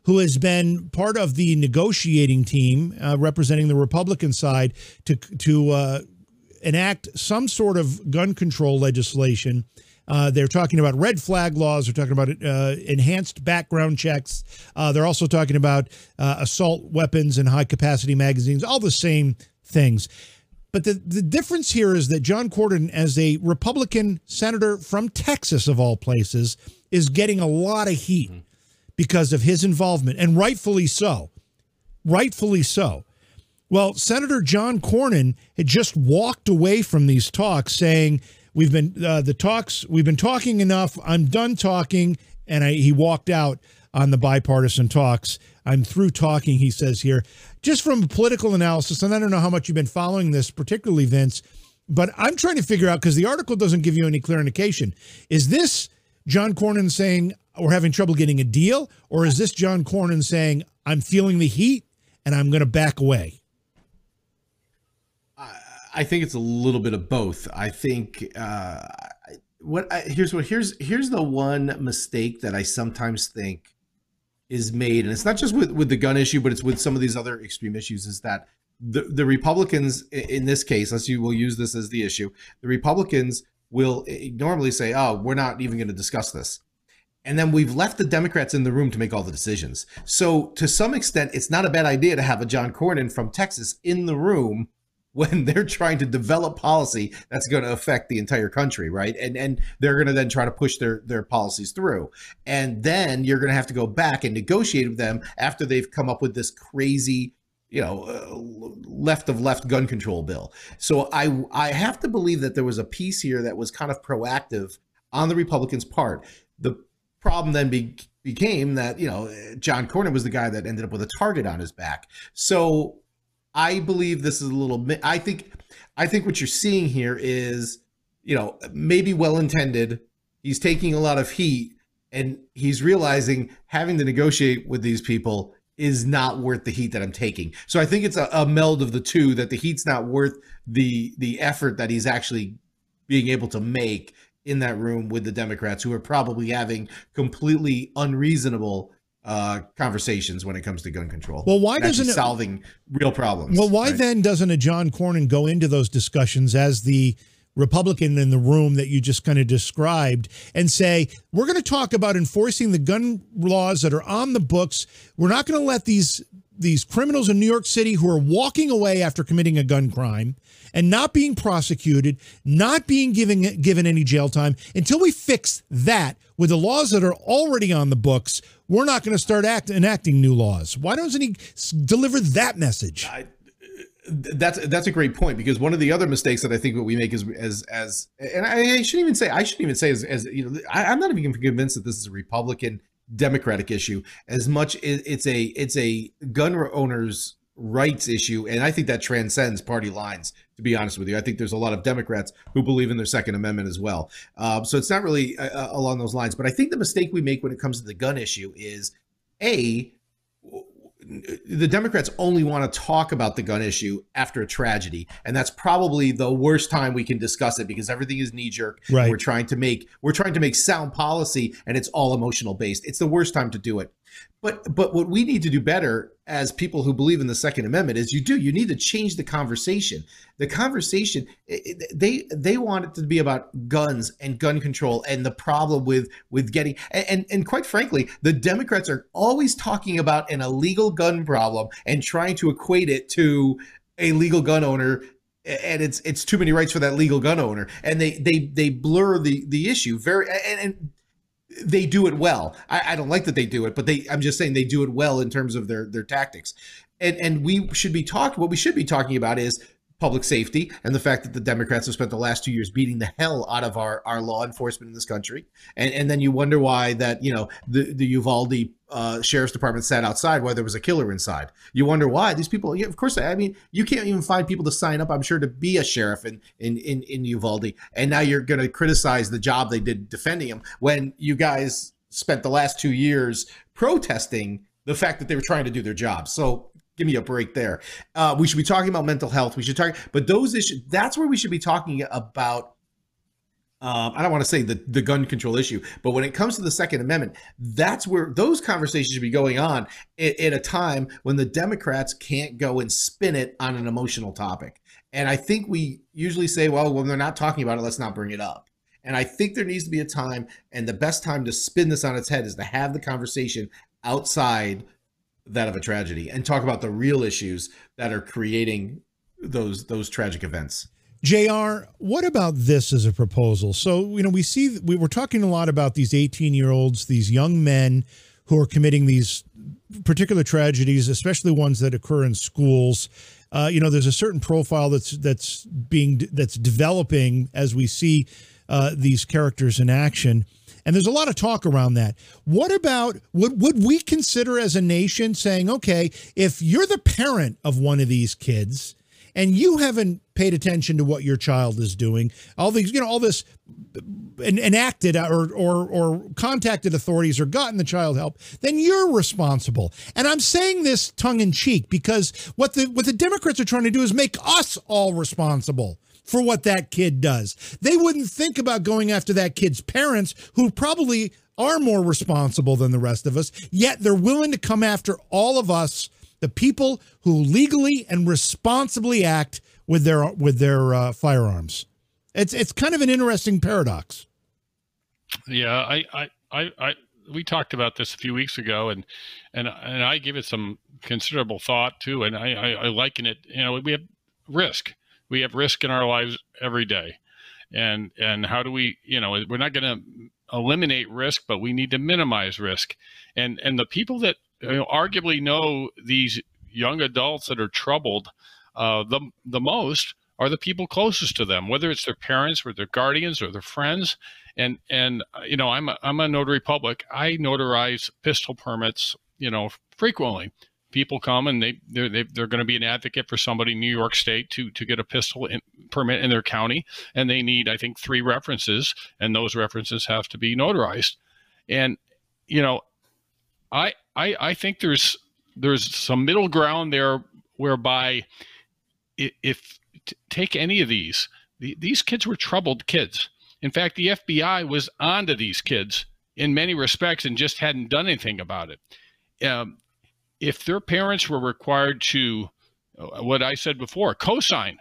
who has been part of the negotiating team uh, representing the Republican side to to uh, enact some sort of gun control legislation. Uh, they're talking about red flag laws. They're talking about uh, enhanced background checks. Uh, they're also talking about uh, assault weapons and high capacity magazines, all the same things. But the, the difference here is that John Cornyn, as a Republican senator from Texas, of all places, is getting a lot of heat. Mm-hmm because of his involvement, and rightfully so. Rightfully so. Well, Senator John Cornyn had just walked away from these talks saying, We've been, uh, the talks, we've been talking enough. I'm done talking. And I, he walked out on the bipartisan talks. I'm through talking, he says here. Just from political analysis, and I don't know how much you've been following this, particularly Vince, but I'm trying to figure out because the article doesn't give you any clear indication. Is this John Cornyn saying, we're having trouble getting a deal? Or is this John Cornyn saying, I'm feeling the heat and I'm going to back away? I think it's a little bit of both. I think uh, what I, here's what here's here's the one mistake that I sometimes think is made, and it's not just with with the gun issue, but it's with some of these other extreme issues. Is that the the Republicans in this case, let's you will use this as the issue. The Republicans will normally say, "Oh, we're not even going to discuss this." And then we've left the Democrats in the room to make all the decisions. So to some extent, it's not a bad idea to have a John Cornyn from Texas in the room when they're trying to develop policy that's going to affect the entire country, right? And and they're going to then try to push their their policies through. And then you're going to have to go back and negotiate with them after they've come up with this crazy you know uh, left of left gun control bill so i i have to believe that there was a piece here that was kind of proactive on the republicans part the problem then be, became that you know John Cornyn was the guy that ended up with a target on his back. So I believe this is a little. I think I think what you're seeing here is you know maybe well intended. He's taking a lot of heat and he's realizing having to negotiate with these people is not worth the heat that I'm taking. So I think it's a, a meld of the two that the heat's not worth the the effort that he's actually being able to make in that room with the Democrats who are probably having completely unreasonable uh, conversations when it comes to gun control. Well, why doesn't it solving real problems? Well, why right? then doesn't a John Cornyn go into those discussions as the Republican in the room that you just kind of described and say, we're going to talk about enforcing the gun laws that are on the books. We're not going to let these these criminals in New York City who are walking away after committing a gun crime and not being prosecuted, not being given given any jail time until we fix that with the laws that are already on the books. We're not going to start act, enacting new laws. Why doesn't he deliver that message? I, that's that's a great point because one of the other mistakes that I think what we make is as as and I, I shouldn't even say I shouldn't even say as, as you know I, am not even convinced that this is a Republican Democratic issue as much as it's a it's a gun owners rights issue and I think that transcends party lines to be honest with you. I think there's a lot of Democrats who believe in their Second Amendment as well. Um, so it's not really uh, uh along those lines but I think the mistake we make when it comes to the gun issue is a the Democrats only want to talk about the gun issue after a tragedy, and that's probably the worst time we can discuss it because everything is knee jerk. Right. We're trying to make we're trying to make sound policy, and it's all emotional based. It's the worst time to do it. But but what we need to do better as people who believe in the second amendment is you do you need to change the conversation. The conversation they they want it to be about guns and gun control and the problem with with getting and and, quite frankly the democrats are always talking about an illegal gun problem and trying to equate it to a legal gun owner and it's it's too many rights for that legal gun owner. And they they they blur the the issue very and, and they do it well. I, I, don't like that they do it, but they I'm just saying they do it well in terms of their their tactics. And and we should be talking what we should be talking about is public safety and the fact that the Democrats have spent the last two years beating the hell out of our, our law enforcement in this country. And and then you wonder why that, you know, the, the Uvalde uh, sheriff's department sat outside while there was a killer inside. You wonder why these people. Yeah, of course, I mean, you can't even find people to sign up. I'm sure to be a sheriff in in in, in Uvalde, and now you're going to criticize the job they did defending him when you guys spent the last two years protesting the fact that they were trying to do their job. So give me a break there. Uh, we should be talking about mental health. We should talk, but those issues. That's where we should be talking about um, I don't want to say the, the gun control issue, but when it comes to the Second Amendment, that's where those conversations should be going on at, at, a time when the Democrats can't go and spin it on an emotional topic. And I think we usually say, well, when they're not talking about it, let's not bring it up. And I think there needs to be a time, and the best time to spin this on its head is to have the conversation outside that of a tragedy and talk about the real issues that are creating those those tragic events. JR, what about this as a proposal? So, you know, we see, we were talking a lot about these 18 year olds, these young men who are committing these particular tragedies, especially ones that occur in schools. Uh, you know, there's a certain profile that's that's being that's developing as we see uh, these characters in action, and there's a lot of talk around that. What about would would we consider as a nation saying, okay, if you're the parent of one of these kids and you haven't paid attention to what your child is doing, all these, you know, all this enacted or, or, or contacted authorities or gotten the child help, then you're responsible. And I'm saying this tongue in cheek because what the, what the Democrats are trying to do is make us all responsible for what that kid does. They wouldn't think about going after that kid's parents who probably are more responsible than the rest of us, yet they're willing to come after all of us the people who legally and responsibly act with their with their uh, firearms. It's it's kind of an interesting paradox. Yeah, I, I, I, I, we talked about this a few weeks ago, and and and I give it some considerable thought too, and I, I, I liken it. You know, we have risk. We have risk in our lives every day, and and how do we? You know, we're not going to eliminate risk, but we need to minimize risk. And and the people that you know, arguably know these young adults that are troubled uh, the the most are the people closest to them, whether it's their parents or their guardians or their friends. And and you know, I'm a, I'm a notary public. I notarize pistol permits, you know, frequently. People come and they they're they, they're going to be an advocate for somebody in New York State to to get a pistol in, permit in their county, and they need I think three references, and those references have to be notarized. And you know, I I I think there's there's some middle ground there whereby if take any of these these kids were troubled kids. In fact, the FBI was onto these kids in many respects and just hadn't done anything about it. Um, if their parents were required to, uh, what I said before, co-sign,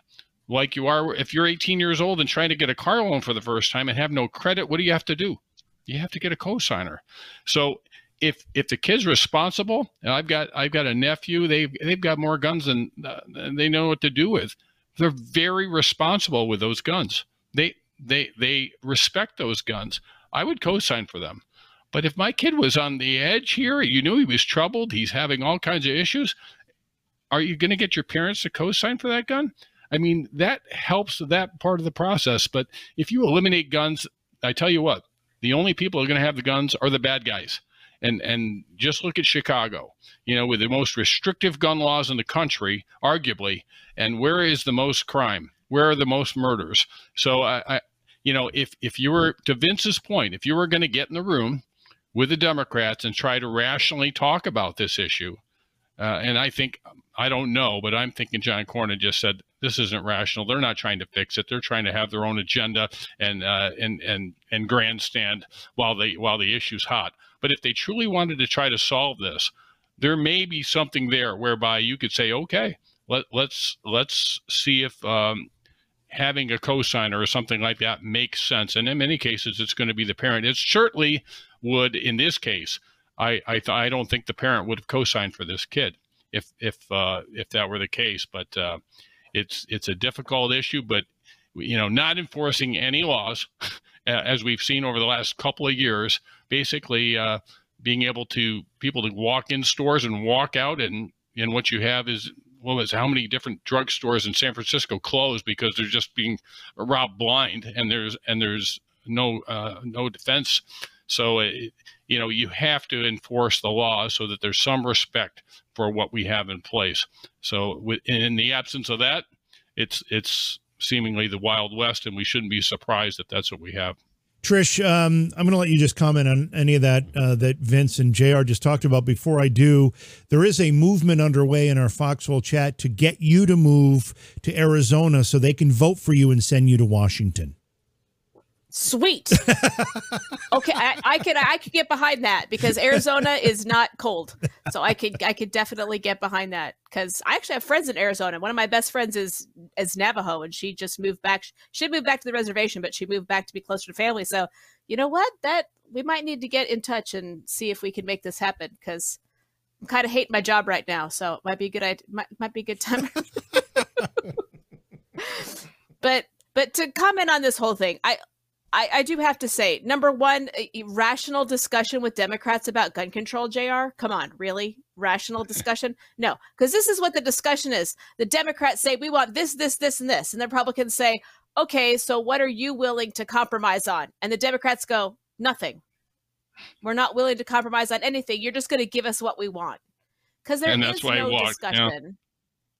like you are, if you're 18 years old and trying to get a car loan for the first time and have no credit, what do you have to do? You have to get a co-signer. So if if the kid's responsible, and I've got I've got a nephew, they've they've got more guns than, uh, they know what to do with. They're very responsible with those guns. They they they respect those guns. I would co-sign for them. But if my kid was on the edge here, you knew he was troubled, he's having all kinds of issues, are you going to get your parents to co-sign for that gun? I mean, that helps that part of the process. But if you eliminate guns, I tell you what, the only people who are going to have the guns are the bad guys and and just look at Chicago, you know, with the most restrictive gun laws in the country, arguably, and where is the most crime? Where are the most murders? So I, I you know, if if you were to Vince's point, if you were going to get in the room with the Democrats and try to rationally talk about this issue, uh, and I think I don't know, but I'm thinking John Cornyn just said this isn't rational. They're not trying to fix it. They're trying to have their own agenda and uh, and and and grandstand while they while the issue's hot. But if they truly wanted to try to solve this, there may be something there whereby you could say, okay, let, let's let's see if um, having a cosigner or something like that makes sense. And in many cases, it's going to be the parent. It certainly would in this case. I I, th- I don't think the parent would have co-signed for this kid if if uh, if that were the case. But uh, it's it's a difficult issue. But you know, not enforcing any laws, as we've seen over the last couple of years, basically uh, being able to people to walk in stores and walk out, and and what you have is what was how many different drugstores in San Francisco closed because they're just being robbed blind, and there's and there's no uh, no defense. So it, you know you have to enforce the law so that there's some respect for what we have in place. So in the absence of that, it's it's seemingly the wild west, and we shouldn't be surprised that that's what we have. Trish, um, I'm going to let you just comment on any of that uh, that Vince and JR. just talked about. Before I do, there is a movement underway in our Foxhole chat to get you to move to Arizona so they can vote for you and send you to Washington. Sweet. okay, I, I could I could get behind that because Arizona is not cold, so I could I could definitely get behind that because I actually have friends in Arizona. One of my best friends is is Navajo, and she just moved back. She moved back to the reservation, but she moved back to be closer to family. So you know what? That we might need to get in touch and see if we can make this happen because I'm kind of hating my job right now. So it might be a good idea. Might, might be a good time. but but to comment on this whole thing, I I, I do have to say, number one, uh, rational discussion with Democrats about gun control, JR. Come on, really? Rational discussion? No, because this is what the discussion is. The Democrats say, we want this, this, this, and this. And the Republicans say, okay, so what are you willing to compromise on? And the Democrats go, nothing. We're not willing to compromise on anything. You're just going to give us what we want. Because there is no discussion. Yeah.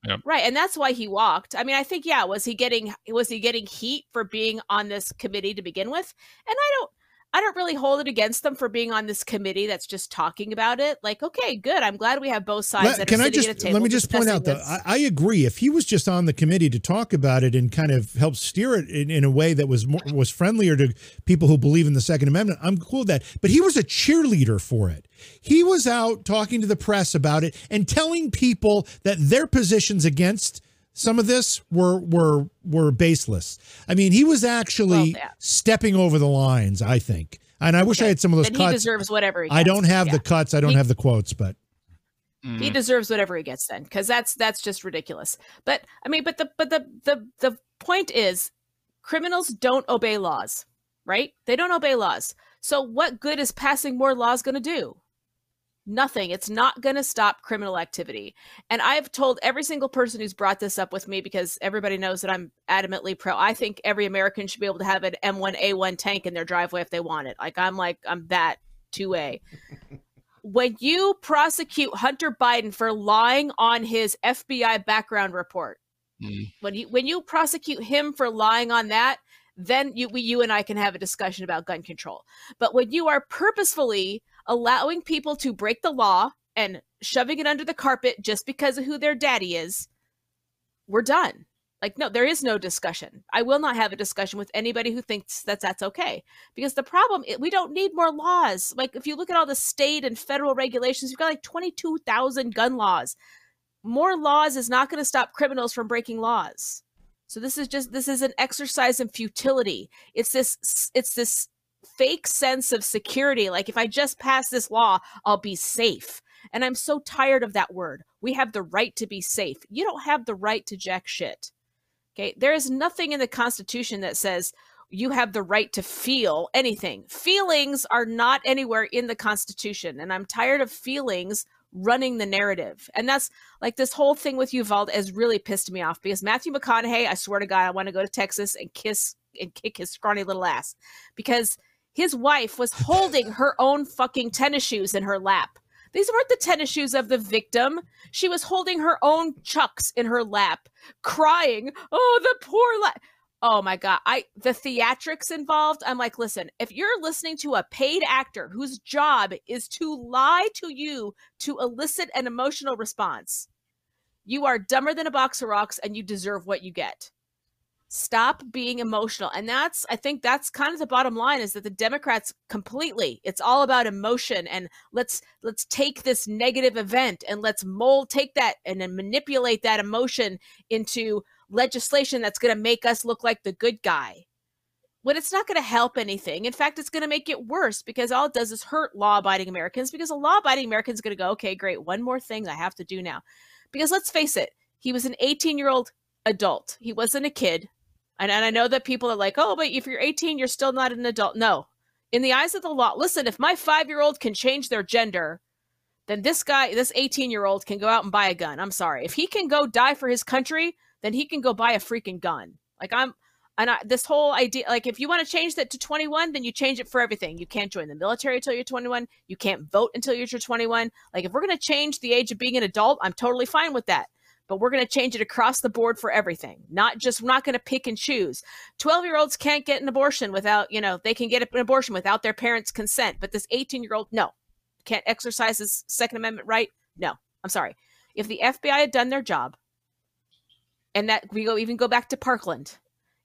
Yep. Right, and that's why he walked. I mean, I think yeah, was he getting was he getting heat for being on this committee to begin with? And I don't I don't really hold it against them for being on this committee that's just talking about it. Like, okay, good. I'm glad we have both sides. Let, can I just let me just point out that I, I, agree. If he was just on the committee to talk about it and kind of help steer it in, in, a way that was more, was friendlier to people who believe in the Second Amendment, I'm cool with that. But he was a cheerleader for it. He was out talking to the press about it and telling people that their positions against some of this were were were baseless. I mean, he was actually well, yeah. stepping over the lines. I think, and I okay. wish I had some of those then cuts. He deserves whatever. He I don't have yeah. the cuts. I don't he, have the quotes, but mm. he deserves whatever he gets then, because that's that's just ridiculous. But I mean, but the but the the the point is, criminals don't obey laws, right? They don't obey laws. So what good is passing more laws going to do? Nothing. It's not going to stop criminal activity. And I've told every single person who's brought this up with me because everybody knows that I'm adamantly pro. I think every American should be able to have an M1A1 tank in their driveway if they want it. Like I'm like I'm that 2A. when you prosecute Hunter Biden for lying on his FBI background report, mm. when you when you prosecute him for lying on that, then you we, you and I can have a discussion about gun control. But when you are purposefully allowing people to break the law and shoving it under the carpet just because of who their daddy is, we're done. Like, no, there is no discussion. I will not have a discussion with anybody who thinks that that's okay. Because the problem, we don't need more laws. Like, if you look at all the state and federal regulations, you've got like 22,000 gun laws. More laws is not going to stop criminals from breaking laws. So this is just this is an exercise in futility. It's this it's this fake sense of security. Like, if I just pass this law, I'll be safe. And I'm so tired of that word. We have the right to be safe. You don't have the right to jack shit. Okay. There is nothing in the Constitution that says you have the right to feel anything. Feelings are not anywhere in the Constitution. And I'm tired of feelings running the narrative. And that's like this whole thing with Uvalde has really pissed me off because Matthew McConaughey, I swear to God, I want to go to Texas and kiss and kick his scrawny little ass because his wife was holding her own fucking tennis shoes in her lap. These weren't the tennis shoes of the victim. She was holding her own chucks in her lap, crying, "Oh, the poor la-. Oh my god, I the theatrics involved. I'm like, listen, if you're listening to a paid actor whose job is to lie to you to elicit an emotional response, you are dumber than a box of rocks and you deserve what you get. Stop being emotional. And that's, I think that's kind of the bottom line is that the Democrats completely, it's all about emotion and let's, let's take this negative event and let's mold, take that and then manipulate that emotion into legislation that's going to make us look like the good guy. When it's not going to help anything. In fact, it's going to make it worse because all it does is hurt law abiding Americans because a law abiding American is going to go, okay, great, one more thing I have to do now. Because let's face it, he was an 18 year old adult. He wasn't a kid. And, and I know that people are like, oh, but if you're 18, you're still not an adult. No. In the eyes of the law, listen, if my five year old can change their gender, then this guy, this 18 year old can go out and buy a gun. I'm sorry. If he can go die for his country, then he can go buy a freaking gun. Like I'm, and I, this whole idea, like if you want to change that to 21, then you change it for everything. You can't join the military until you're 21. You can't vote until you're 21. Like if we're going to change the age of being an adult, I'm totally fine with that but we're going to change it across the board for everything. Not just we're not going to pick and choose. 12-year-olds can't get an abortion without, you know, they can get an abortion without their parents' consent, but this 18-year-old no. Can't exercise his second amendment right? No. I'm sorry. If the FBI had done their job and that we go even go back to Parkland,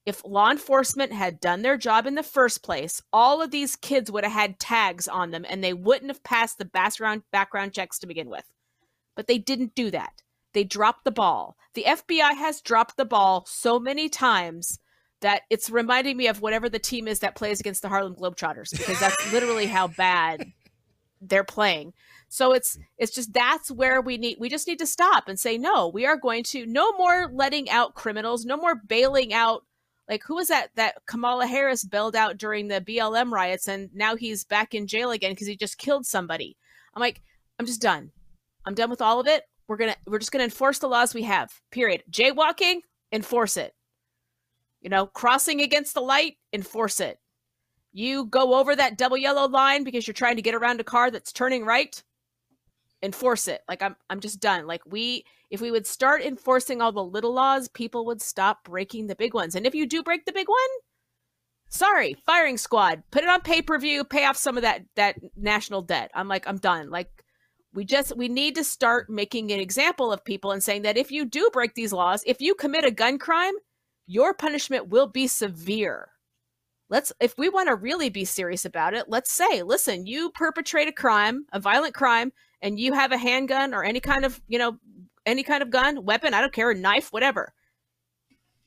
if law enforcement had done their job in the first place, all of these kids would have had tags on them and they wouldn't have passed the background background checks to begin with. But they didn't do that. They dropped the ball. The FBI has dropped the ball so many times that it's reminding me of whatever the team is that plays against the Harlem Globetrotters because that's literally how bad they're playing. So it's it's just that's where we need we just need to stop and say no, we are going to no more letting out criminals, no more bailing out like who was that that Kamala Harris bailed out during the BLM riots and now he's back in jail again because he just killed somebody. I'm like I'm just done. I'm done with all of it. We're gonna we're just gonna enforce the laws we have. Period. Jaywalking, enforce it. You know, crossing against the light, enforce it. You go over that double yellow line because you're trying to get around a car that's turning right, enforce it. Like I'm I'm just done. Like we if we would start enforcing all the little laws, people would stop breaking the big ones. And if you do break the big one, sorry, firing squad, put it on pay-per-view, pay off some of that that national debt. I'm like I'm done. Like we just we need to start making an example of people and saying that if you do break these laws if you commit a gun crime your punishment will be severe. Let's if we want to really be serious about it let's say listen you perpetrate a crime a violent crime and you have a handgun or any kind of you know any kind of gun weapon i don't care a knife whatever.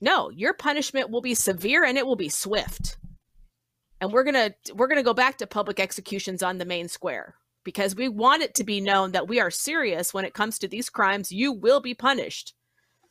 No your punishment will be severe and it will be swift. And we're gonna we're gonna go back to public executions on the main square because we want it to be known that we are serious when it comes to these crimes. You will be punished.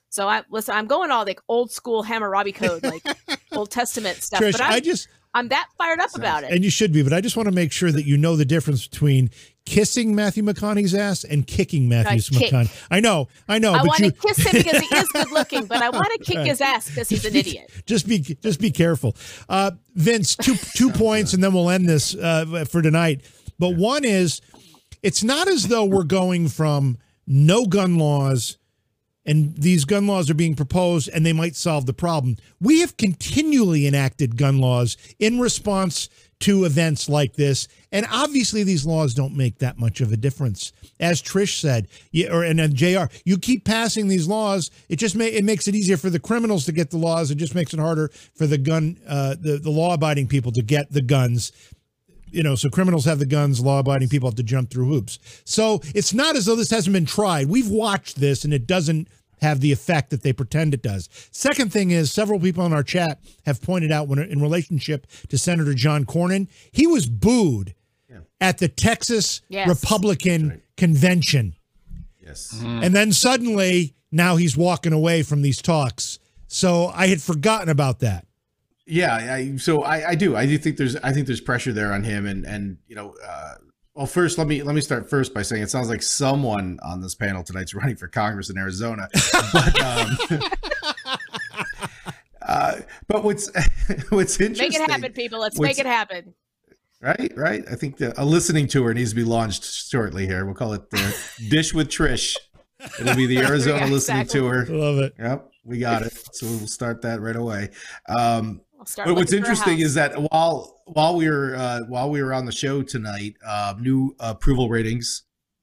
So I listen. I'm going all like old school Hammurabi code, like Old Testament stuff. Trish, but I'm, I just I'm that fired up about it. and you should be, but I just want to make sure that you know the difference between kissing Matthew McConaughey's ass and kicking Matthew kick. McConaughey. I know, I know, I but want you to kiss him because he is good looking, but I want to kick his ass because he's an idiot. just be just be careful. Uh, Vince, two two points, and then we'll end this uh, for tonight. But one is it's not as though we're going from no gun laws and these gun laws are being proposed and they might solve the problem. We have continually enacted gun laws in response to events like this. And obviously, these laws don't make that much of a difference. As Trish said, you, or and then JR, you keep passing these laws. It just may, it makes it easier for the criminals to get the laws. It just makes it harder for the gun, uh, the, the law abiding people to get the guns you know, so criminals have the guns, law abiding people have to jump through hoops. So it's not as though this hasn't been tried. We've watched this and it doesn't have the effect that they pretend it does. Second thing is, several people in our chat have pointed out when in relationship to Senator John Cornyn, he was booed yeah. at the Texas yes. Republican right. convention. Yes. Mm-hmm. And then suddenly, now he's walking away from these talks. So I had forgotten about that. Yeah, I, so I, I do. I do think there's I think there's pressure there on him, and and you know, uh, well, first let me let me start first by saying it sounds like someone on this panel tonight's running for Congress in Arizona, but um, uh, but what's what's interesting? Make it happen, people. Let's make it happen. Right, right. I think the, a listening tour needs to be launched shortly here. We'll call it the Dish with Trish. It'll be the Arizona yeah, listening exactly. tour. Love it. Yep, we got it. So we'll start that right away. Um, but what's interesting is that while while we were uh, while we were on the show tonight, uh, new approval ratings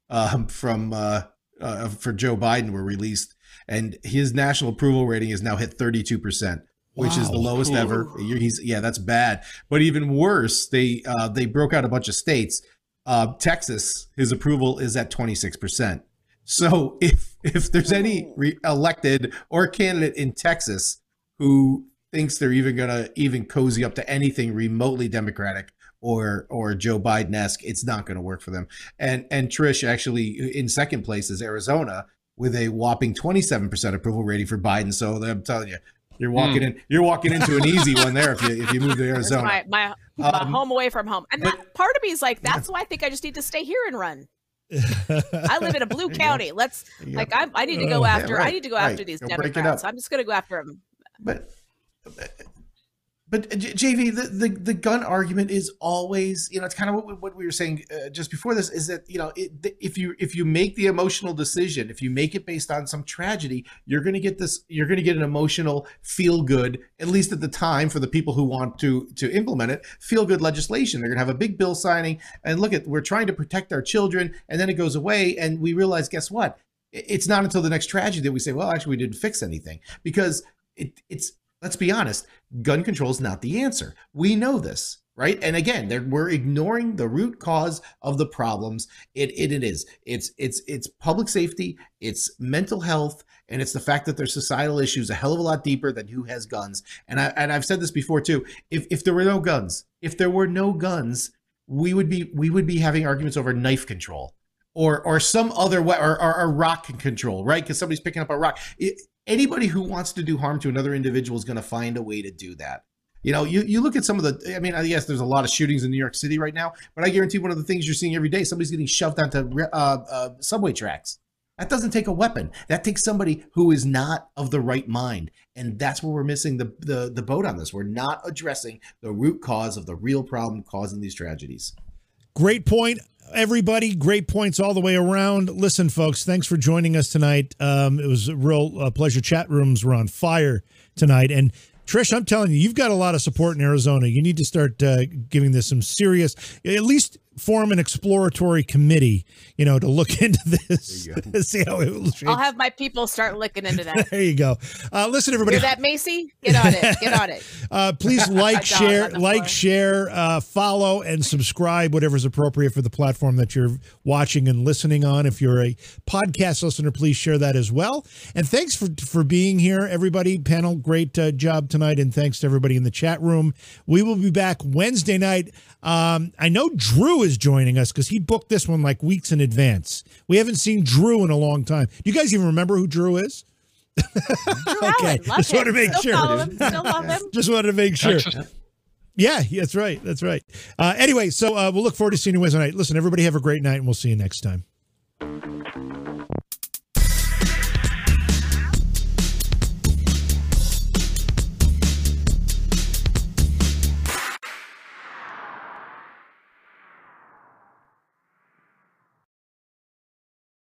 um, from uh, uh, for Joe Biden were released, and his national approval rating is now hit thirty two percent. which is the lowest Ooh. ever. He's yeah, that's bad. But even worse, they uh, they broke out a bunch of states. Uh, Texas, his approval is at 26 percent. So if if there's any re- elected or candidate in Texas who thinks they're even gonna even cozy up to anything remotely Democratic or or Joe Biden esque, it's not gonna work for them. And and Trish actually in second place is Arizona with a whopping 27% approval rating for Biden. So I'm telling you, you're walking in you're walking into an easy one there if you if you move to Arizona. my my, my Um, home away from home, and but- that part of me is like, that's why I think I just need to stay here and run. I live in a blue county. Let's like I, I need to Oh, go yeah, after I need to go right. after these Go Democrats. I'm just gonna go after them. but but uh, JV, the, the the gun argument is always, you know, it's kind of what, what we were saying uh, just before this is that you know, it, if you if you make the emotional decision, if you make it based on some tragedy, you're going to get this, you're going to get an emotional feel good, at least at the time for the people who want to to implement it, feel good legislation. They're going to have a big bill signing, and look at we're trying to protect our children, and then it goes away, and we realize, guess what? It's not until the next tragedy that we say, well, actually, we didn't fix anything because it, it's let's be honest gun control is not the answer. We know this right? And again we're ignoring the root cause of the problems. It, it it is. It's it's it's public safety it's mental health and it's the fact that there's societal issues a hell of a lot deeper than who has guns. And i and i've said this before too. If if there were no guns if there were no guns we would be we would be having arguments over knife control or or some other way or, or, or rock control right? Because somebody's picking up a rock. It, anybody who wants to do harm to another individual is going to find a way to do that. You know you, you look at some of the i mean yes there's a lot of shootings in new york city right now but i guarantee one of the things you're seeing every day somebody's getting shoved onto uh, uh, subway tracks. That doesn't take a weapon. That takes somebody who is not of the right mind and that's where we're missing the, the the boat on this. We're not addressing the root cause of the real problem causing these tragedies. Great point, everybody. Great points all the way around. Listen, folks, thanks for joining us tonight. Um, it was a real uh, pleasure. Chat rooms were on fire tonight. And Trish, I'm telling you, you've got a lot of support in Arizona. You need to start uh, giving this some serious, at least form an exploratory committee, you know, to look into this, There you to see how it will shape. I'll have my people start looking into that. There you go. Uh, listen, everybody. Hear that, Macy? Get on it. Get on it. Uh, please like, share, like, floor. share, uh, follow, and subscribe, whatever's appropriate for the platform that you're watching and listening on. If you're a podcast listener, please share that as well. And thanks for for being here, everybody. Panel, great uh, job tonight, and thanks to everybody in the chat room. We will be back Wednesday night. Um, I know Drew is joining us because he booked this one like weeks in advance. We haven't seen Drew in a long time. Do you guys even remember who Drew is? Drew Okay, Allen, just wanted to make Still sure. him. Still him. Just wanted to make sure. Yeah, that's right. That's right. Uh, anyway, so uh, we'll look forward to seeing you Wednesday night. Listen, everybody have a great night, and we'll see you next time.